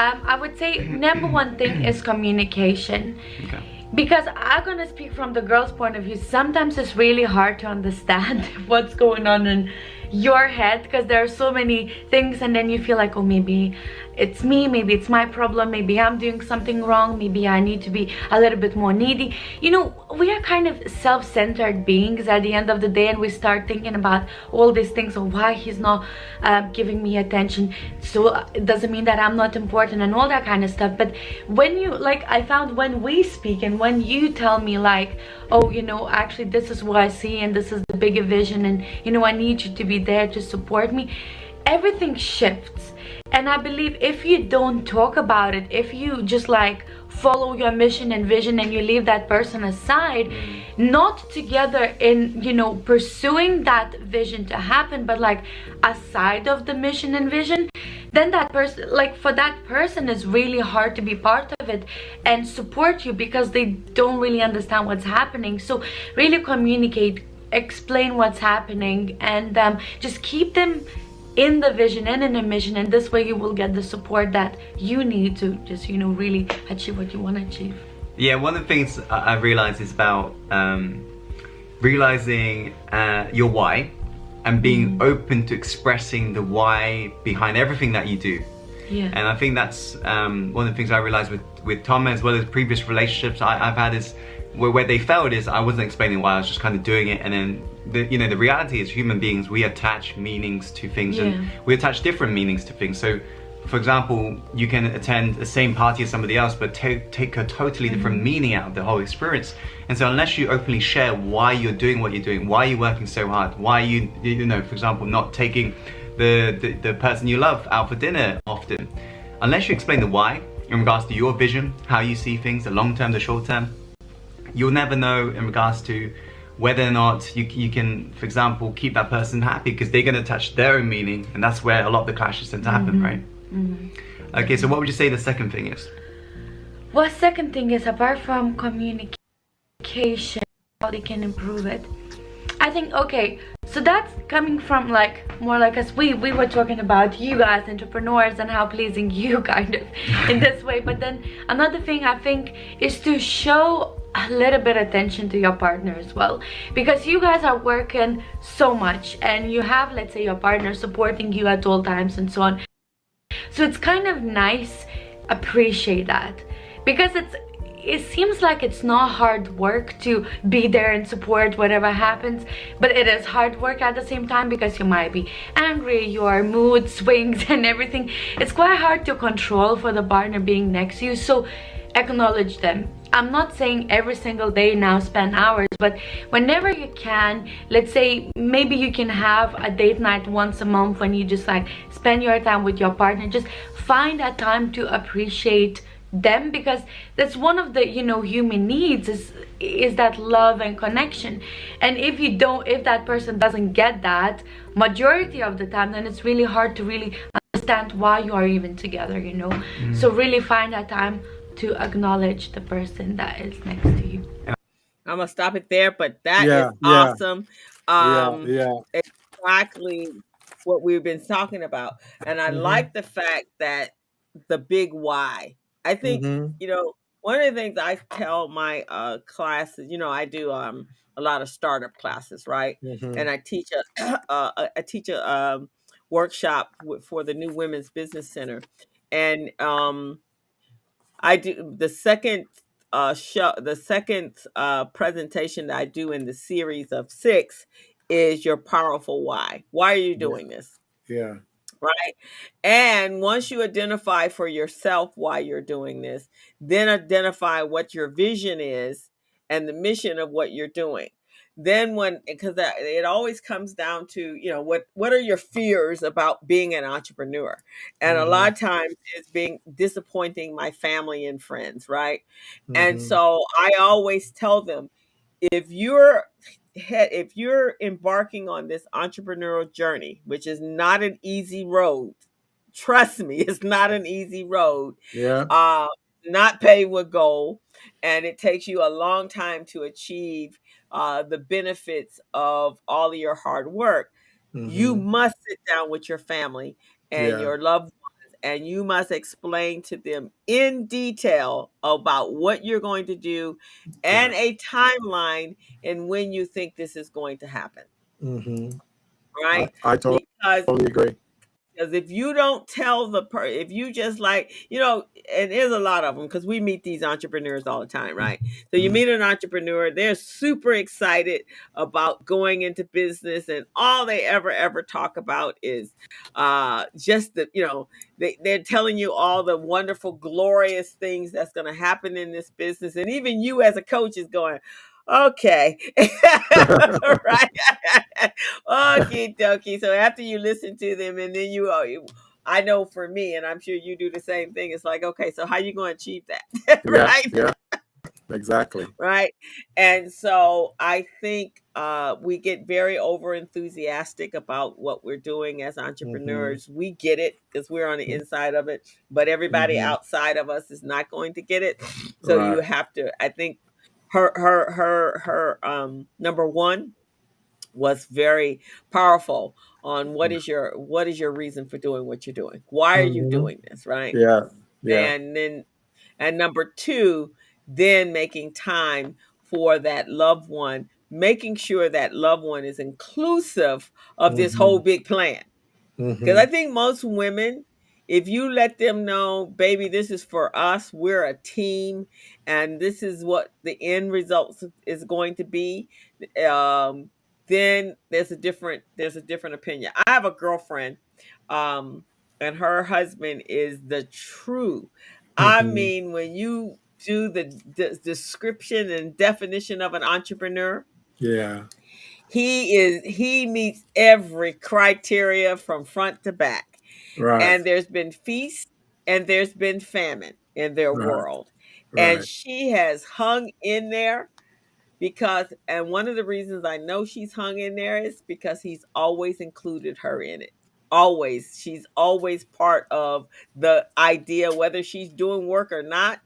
Speaker 5: Um, I would say number one thing is communication.
Speaker 4: Okay.
Speaker 5: Because I'm gonna speak from the girl's point of view. Sometimes it's really hard to understand (laughs) what's going on in your head because there are so many things, and then you feel like, oh, maybe it's me, maybe it's my problem, maybe I'm doing something wrong, maybe I need to be a little bit more needy. You know, we are kind of self centered beings at the end of the day, and we start thinking about all these things of why he's not uh, giving me attention. So uh, it doesn't mean that I'm not important and all that kind of stuff. But when you, like, I found when we speak and when you tell me, like, oh, you know, actually, this is what I see, and this is the bigger vision, and you know, I need you to be there to support me, everything shifts. And I believe if you don't talk about it, if you just like follow your mission and vision and you leave that person aside, not together in, you know, pursuing that vision to happen, but like aside of the mission and vision, then that person, like for that person, it's really hard to be part of it and support you because they don't really understand what's happening. So, really communicate, explain what's happening, and um, just keep them in the vision and in the mission and this way you will get the support that you need to just you know really achieve what you want to achieve.
Speaker 4: Yeah, one of the things I realized is about um, realizing uh, your why and being open to expressing the why behind everything that you do.
Speaker 5: yeah.
Speaker 4: And I think that's um, one of the things I realized with, with Tom as well as previous relationships I, I've had is where, where they failed is I wasn't explaining why I was just kind of doing it and then the, you know the reality is human beings we attach meanings to things
Speaker 5: Yeah.
Speaker 4: and we attach different meanings to things. So for example you can attend the same party as somebody else but ta- take a totally mm-hmm. different meaning out of the whole experience. And so unless you openly share why you're doing what you're doing why you're working so hard why you you know for example not taking the, the, the person you love out for dinner often unless you explain the why in regards to your vision how you see things the long term the short term you'll never know in regards to whether or not you, you can, for example, keep that person happy because they're going to attach their own meaning, and that's where a lot of the clashes tend to happen, mm-hmm. right? Mm-hmm. Okay, so what would you say the second thing is?
Speaker 5: well second thing is apart from communication how they can improve it i think okay so that's coming from like more like us we we were talking about you guys entrepreneurs and how pleasing (laughs) you kind of in this way but then another thing i think is to show a little bit attention to your partner as well. Because you guys are working so much and you have let's say your partner supporting you at all times and so on. So it's kind of nice appreciate that. Because it's it seems like it's not hard work to be there and support whatever happens but it is hard work at the same time because you might be angry your mood swings (laughs) and everything. It's quite hard to control for the partner being next to you. So acknowledge them. I'm not saying every single day now spend hours but whenever you can let's say maybe you can have a date night once a month when you just like spend your time with your partner just find that time to appreciate them because that's one of the you know human needs is is that love and connection. And if you don't if that person doesn't get that majority of the time then it's really hard to really understand why you are even together you know? Mm. So really find that time to acknowledge the person that is next to you
Speaker 3: I'm gonna stop it there, but that is
Speaker 2: Yeah, yeah.
Speaker 3: awesome. Um,
Speaker 2: yeah, yeah.
Speaker 3: exactly what we've been talking about. And I
Speaker 2: Mhm.
Speaker 3: like the fact that the big why. I think,
Speaker 2: Mhm.
Speaker 3: you know, one of the things I tell my uh classes, you know, I do um a lot of startup classes, right?
Speaker 2: Mhm.
Speaker 3: And I teach a (clears throat) uh, a- I teach a um, workshop for the New Women's Business Center, and um I do the second uh show the second uh presentation that I do in the series of 6 is your powerful why. Why are you doing this?
Speaker 2: Yeah.
Speaker 3: Right? And once you identify for yourself why you're doing this, then identify what your vision is and the mission of what you're doing. Then when because it always comes down to, you know, what what are your fears about being an entrepreneur? And a
Speaker 2: Mhm.
Speaker 3: lot of times it's being disappointing my family and friends, right? And
Speaker 2: Mhm.
Speaker 3: so I always tell them if you're if you're embarking on this entrepreneurial journey, which is not an easy road, trust me, (laughs) it's not an easy road.
Speaker 2: Yeah.
Speaker 3: Uh, not pay with gold, and it takes you a long time to achieve uh, the benefits of all of your hard work. You
Speaker 2: Mhm.
Speaker 3: must sit down with your family and
Speaker 2: Yeah.
Speaker 3: your loved ones, and you must explain to them in detail about what you're going to do and a timeline and when you think this is going to happen,
Speaker 2: Mm-hmm.
Speaker 3: Right?
Speaker 2: I totally
Speaker 3: Because
Speaker 2: agree.
Speaker 3: Because if you don't tell the per, if you just like you know, and there's a lot of them because we meet these entrepreneurs all the time, right? So you
Speaker 2: Mhm.
Speaker 3: meet an entrepreneur, they're super excited about going into business, and all they ever ever talk about is uh just the you know they they're telling you all the wonderful, glorious things that's going to happen in this business, and even you as a coach is going. Okay. (laughs) right. (laughs) Okie dokie. So after you listen to them and then you are you- I know for me, and I'm sure you do the same thing. It's like, okay, so how you going to achieve that? (laughs) Right?
Speaker 2: Yeah. Exactly.
Speaker 3: Right. And so I think uh, we get very over enthusiastic about what we're doing as entrepreneurs. We get it because we're on the inside of it, but everybody
Speaker 2: Mhm.
Speaker 3: outside of us is not going to get it. So you have to, I think her, her, her, her, um, number one was very powerful on what is your what is your reason for doing what you're doing why are you
Speaker 2: Mhm.
Speaker 3: doing this right
Speaker 2: Yeah. Yeah.
Speaker 3: and then and number two then making time for that loved one making sure that loved one is inclusive of this
Speaker 2: Mhm.
Speaker 3: whole big plan because
Speaker 2: Mhm.
Speaker 3: i think most women if you let them know baby this is for us we're a team and this is what the end results is going to be um then there's a different there's a different opinion i have a girlfriend um and her husband is the true i
Speaker 2: Mhm.
Speaker 3: mean when you do the, the description and definition of an entrepreneur
Speaker 2: Yeah.
Speaker 3: he is he meets every criteria from front to back
Speaker 2: Right.
Speaker 3: and there's been feast and there's been famine in their
Speaker 2: Right.
Speaker 3: world and she has hung in there because and one of the reasons i know she's hung in there is because he's always included her in it always she's always part of the idea whether she's doing work or not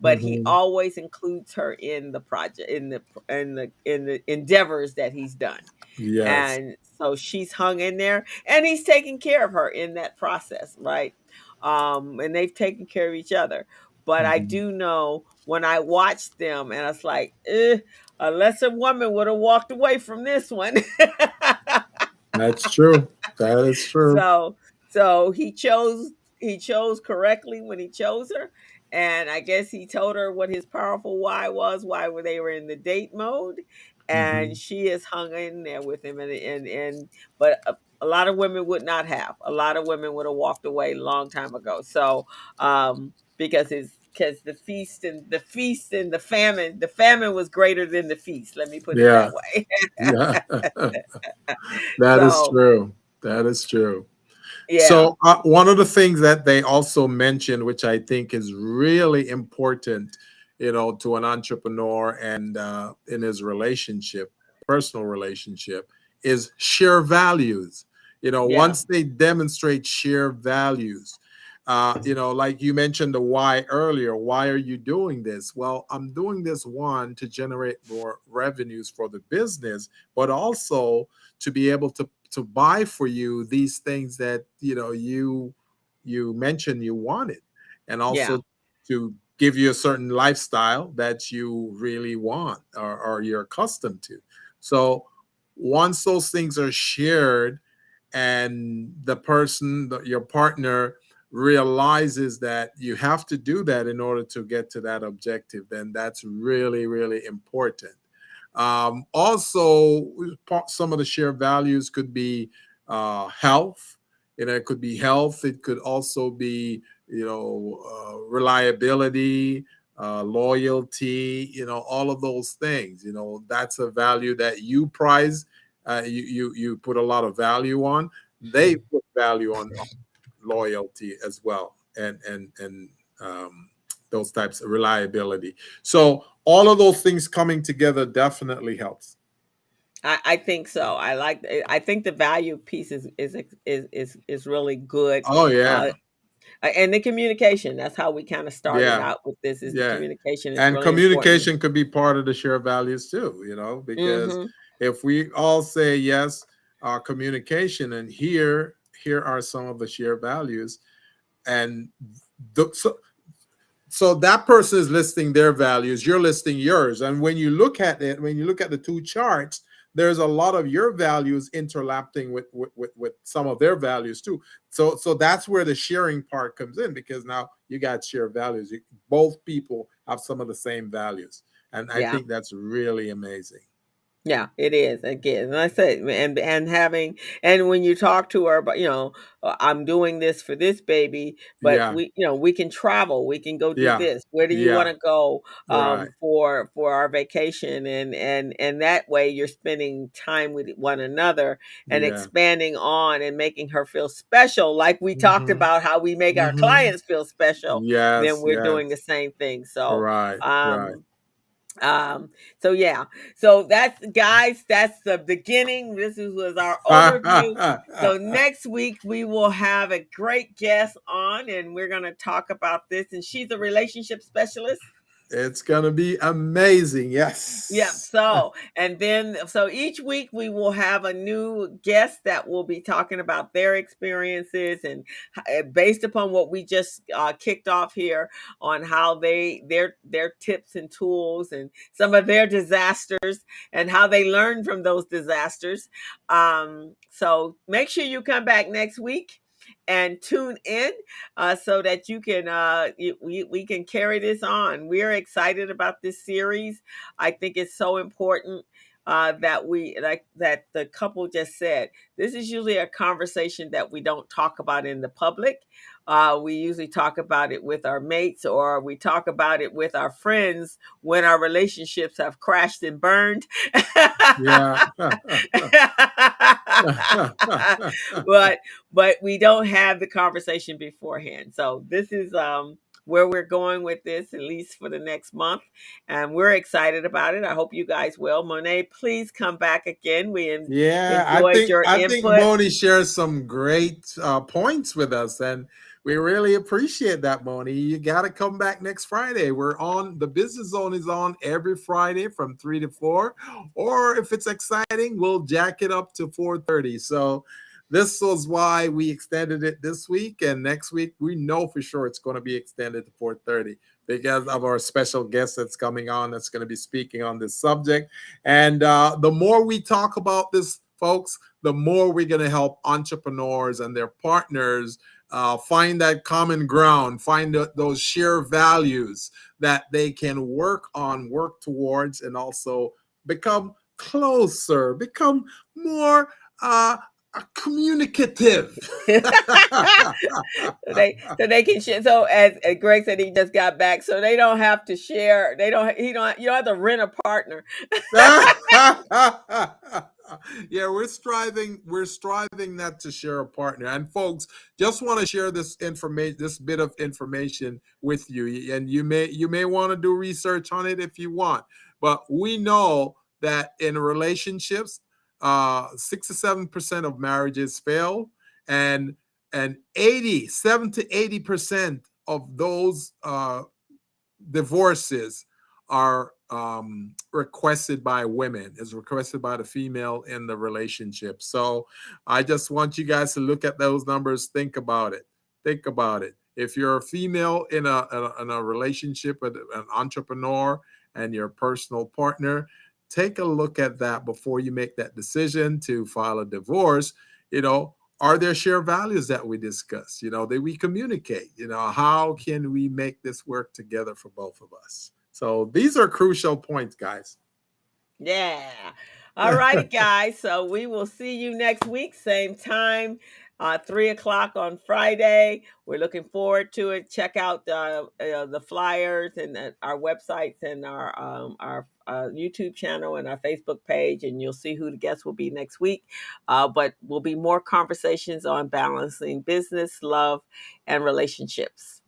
Speaker 3: but he
Speaker 2: Mhm.
Speaker 3: always includes her in the project in the in the in the endeavors that he's done
Speaker 2: Yes.
Speaker 3: and so she's hung in there and he's taking care of her in that process right um and they've taken care of each other but i
Speaker 2: Mhm.
Speaker 3: do know when i watched them and it's like eh, a lesser woman would have walked away from this one (laughs)
Speaker 2: That's true. That is true.
Speaker 3: so so he chose he chose correctly when he chose her and i guess he told her what his powerful why was why were they were in the date mode and
Speaker 2: Mhm.
Speaker 3: she is hung in there with him and and, and but a, a lot of women would not have a lot of women would have walked away a long time ago so um because his because the feast and the feast and the famine, the famine was greater than the feast. Let me put it
Speaker 2: Yeah.
Speaker 3: that way.
Speaker 2: yeah. (laughs) (laughs) that is
Speaker 3: So-
Speaker 2: true. That is true.
Speaker 3: yeah.
Speaker 2: So uh, one of the things that they also mentioned, which I think is really important, you know, to an entrepreneur and uh, in his relationship, personal relationship, is share values. You know,
Speaker 3: Yeah.
Speaker 2: once they demonstrate share values, uh, you know, like you mentioned the why earlier. Why are you doing this? Well, I'm doing this one to generate more revenues for the business, but also to be able to to buy for you these things that you know you you mentioned you wanted and also
Speaker 3: Yeah.
Speaker 2: to give you a certain lifestyle that you really want or, or you're accustomed to so once those things are shared and the person your partner realizes that you have to do that in order to get to that objective then that's really really important um, also, some of the shared values could be uh, health. You know, it could be health. It could also be, you know, uh, reliability, uh, loyalty. You know, all of those things. You know, that's a value that you prize. Uh, you you you put a lot of value on. They put value on loyalty as well, and and and um, those types of reliability. So all of those things coming together definitely helps.
Speaker 3: I, I think so. I like. I think the value piece is is is is, is really good.
Speaker 2: Oh yeah,
Speaker 3: Uh, and the communication. That's how we kind of started
Speaker 2: Yeah.
Speaker 3: out with this. Is
Speaker 2: Yeah.
Speaker 3: the communication is
Speaker 2: and
Speaker 3: really
Speaker 2: communication could be part of the share values too. You know, because
Speaker 3: important.
Speaker 2: if we all say yes, uh, communication, and here here are some of the share values, and the, so so that person is listing their values, you're listing yours, and when you look at it, when you look at the two charts, there's a lot of your values interlapping with with, with, with some of their values too. So so that's where the sharing part comes in because now you got shared values. You, both people have some of the same values, and I
Speaker 3: Yeah.
Speaker 2: think that's really amazing.
Speaker 3: Yeah, it is. Again, and I said, and and having, and when you talk to her, but you know, uh, I'm doing this for this baby, but
Speaker 2: Yeah.
Speaker 3: we, you know, we can travel, we can go do
Speaker 2: Yeah.
Speaker 3: this. Where do you
Speaker 2: Yeah.
Speaker 3: want to go um,
Speaker 2: Right.
Speaker 3: for for our vacation? And and and that way, you're spending time with one another and
Speaker 2: Yeah.
Speaker 3: expanding on and making her feel special, like we talked
Speaker 2: Mhm.
Speaker 3: about how we make our
Speaker 2: Mhm.
Speaker 3: clients feel special.
Speaker 2: Yes,
Speaker 3: Then we're doing the same thing. So
Speaker 2: right,
Speaker 3: um
Speaker 2: right.
Speaker 3: um Um, so yeah. So that's guys that's the beginning. This is, was our (laughs) overview. So next week we will have a great guest on and we're going to talk about this and she's a relationship specialist
Speaker 2: it's gonna be amazing. Yes.
Speaker 3: yeah so and then so each week we will have a new guest that will be talking about their experiences and uh, based upon what we just uh, kicked off here on how they their their tips and tools and some of their disasters and how they learn from those disasters um so make sure you come back next week and tune in uh, so that you can uh, you, we, we can carry this on. We're excited about this series. I think it's so important uh, that we like that the couple just said this is usually a conversation that we don't talk about in the public uh, we usually talk about it with our mates or we talk about it with our friends when our relationships have crashed and burned.
Speaker 2: Yeah. (laughs) (laughs)
Speaker 3: but but we don't have the conversation beforehand. So this is um where we're going with this at least for the next month and we're excited about it. I hope you guys will. Monet please come back again. We en-
Speaker 2: yeah, I
Speaker 3: enjoyed
Speaker 2: think
Speaker 3: your
Speaker 2: I think
Speaker 3: input.
Speaker 2: Moni shares some great uh, points with us, and we really appreciate that, Moni. You got to come back next Friday. We're on the business zone is on every Friday from three to four, or if it's exciting, we'll jack it up to four thirty. So. This was why we extended it this week, and next week we know for sure it's going to be extended to 4:30 because of our special guest that's coming on that's going to be speaking on this subject. And uh, the more we talk about this, folks, the more we're going to help entrepreneurs and their partners uh, find that common ground, find th- those shared values that they can work on, work towards, and also become closer, become more. Uh, communicative. (laughs)
Speaker 3: so they so they can share. So as, as Greg said, he just got back, so they don't have to share. They don't. He don't. You don't have to rent a partner. (laughs) (laughs) (laughs)
Speaker 2: yeah, we're striving. We're striving not to share a partner. And folks, just want to share this information, this bit of information with you. And you may you may want to do research on it if you want. But we know that in relationships, uh, six to seven percent of marriages fail, and and 80, 7 to 80 percent of those uh, divorces are um, requested by women, is requested by the female in the relationship. So I just want you guys to look at those numbers, think about it, think about it. If you're a female in a, a, in a relationship with an entrepreneur and your personal partner, take a look at that before you make that decision to file a divorce. You know, are there shared values that we discuss? You know, that we communicate? You know, how can we make this work together for both of us? So these are crucial points, guys.
Speaker 3: Yeah. All righty, (laughs) guys. So we will see you next week, same time, uh, three o'clock on Friday. We're looking forward to it. Check out uh, uh, the flyers and uh, our websites and our um, our uh, YouTube channel and our Facebook page, and you'll see who the guests will be next week. Uh, but will be more conversations on balancing business, love, and relationships.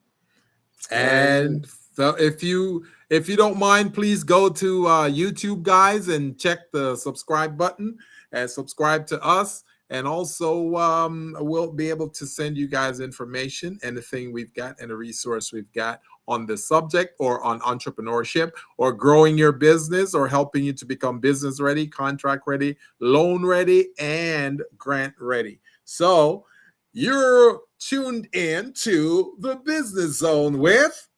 Speaker 2: And so if you if you don't mind, please go to uh, YouTube, guys, and check the subscribe button and subscribe to us. And also, um, we'll be able to send you guys information, anything we've got, and a resource we've got on the subject or on entrepreneurship or growing your business or helping you to become business ready, contract ready, loan ready, and grant ready. So you're tuned in to the business zone with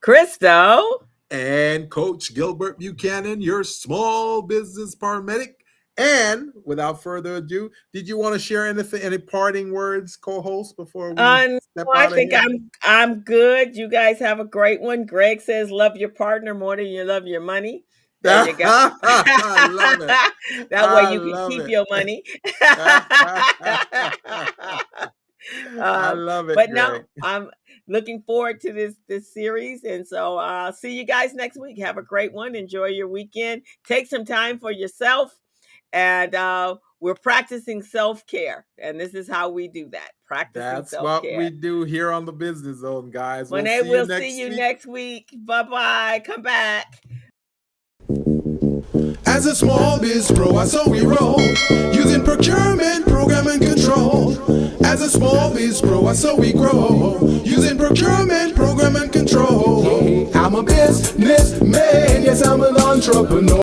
Speaker 3: Crystal.
Speaker 2: and Coach Gilbert Buchanan, your small business paramedic. And without further ado, did you want to share anything, any parting words, co-host, before we step
Speaker 3: no, I think? I'm I'm good. You guys have a great one. Greg says, "Love your partner more than you love your money." There you go. (laughs)
Speaker 2: I love it. (laughs)
Speaker 3: that way
Speaker 2: I
Speaker 3: you can keep
Speaker 2: it.
Speaker 3: your money. (laughs)
Speaker 2: I
Speaker 3: Um,
Speaker 2: love it.
Speaker 3: but no, I'm looking forward to this this series, and so uh, see you guys next week. Have a great one. Enjoy your weekend. Take some time for yourself, and uh, we're practicing self care, and this is how we do that. Practicing
Speaker 2: That's
Speaker 3: self
Speaker 2: what we do here on the Business Zone, guys.
Speaker 3: When
Speaker 2: we'll
Speaker 3: they
Speaker 2: see
Speaker 3: will
Speaker 2: you next
Speaker 3: see you
Speaker 2: week.
Speaker 3: next week. Bye bye. Come back.
Speaker 1: As a small biz pro, I saw we roll using procurement, program and control. As a small biz pro, saw we grow using procurement, program and control. I'm a businessman, yes, I'm an entrepreneur.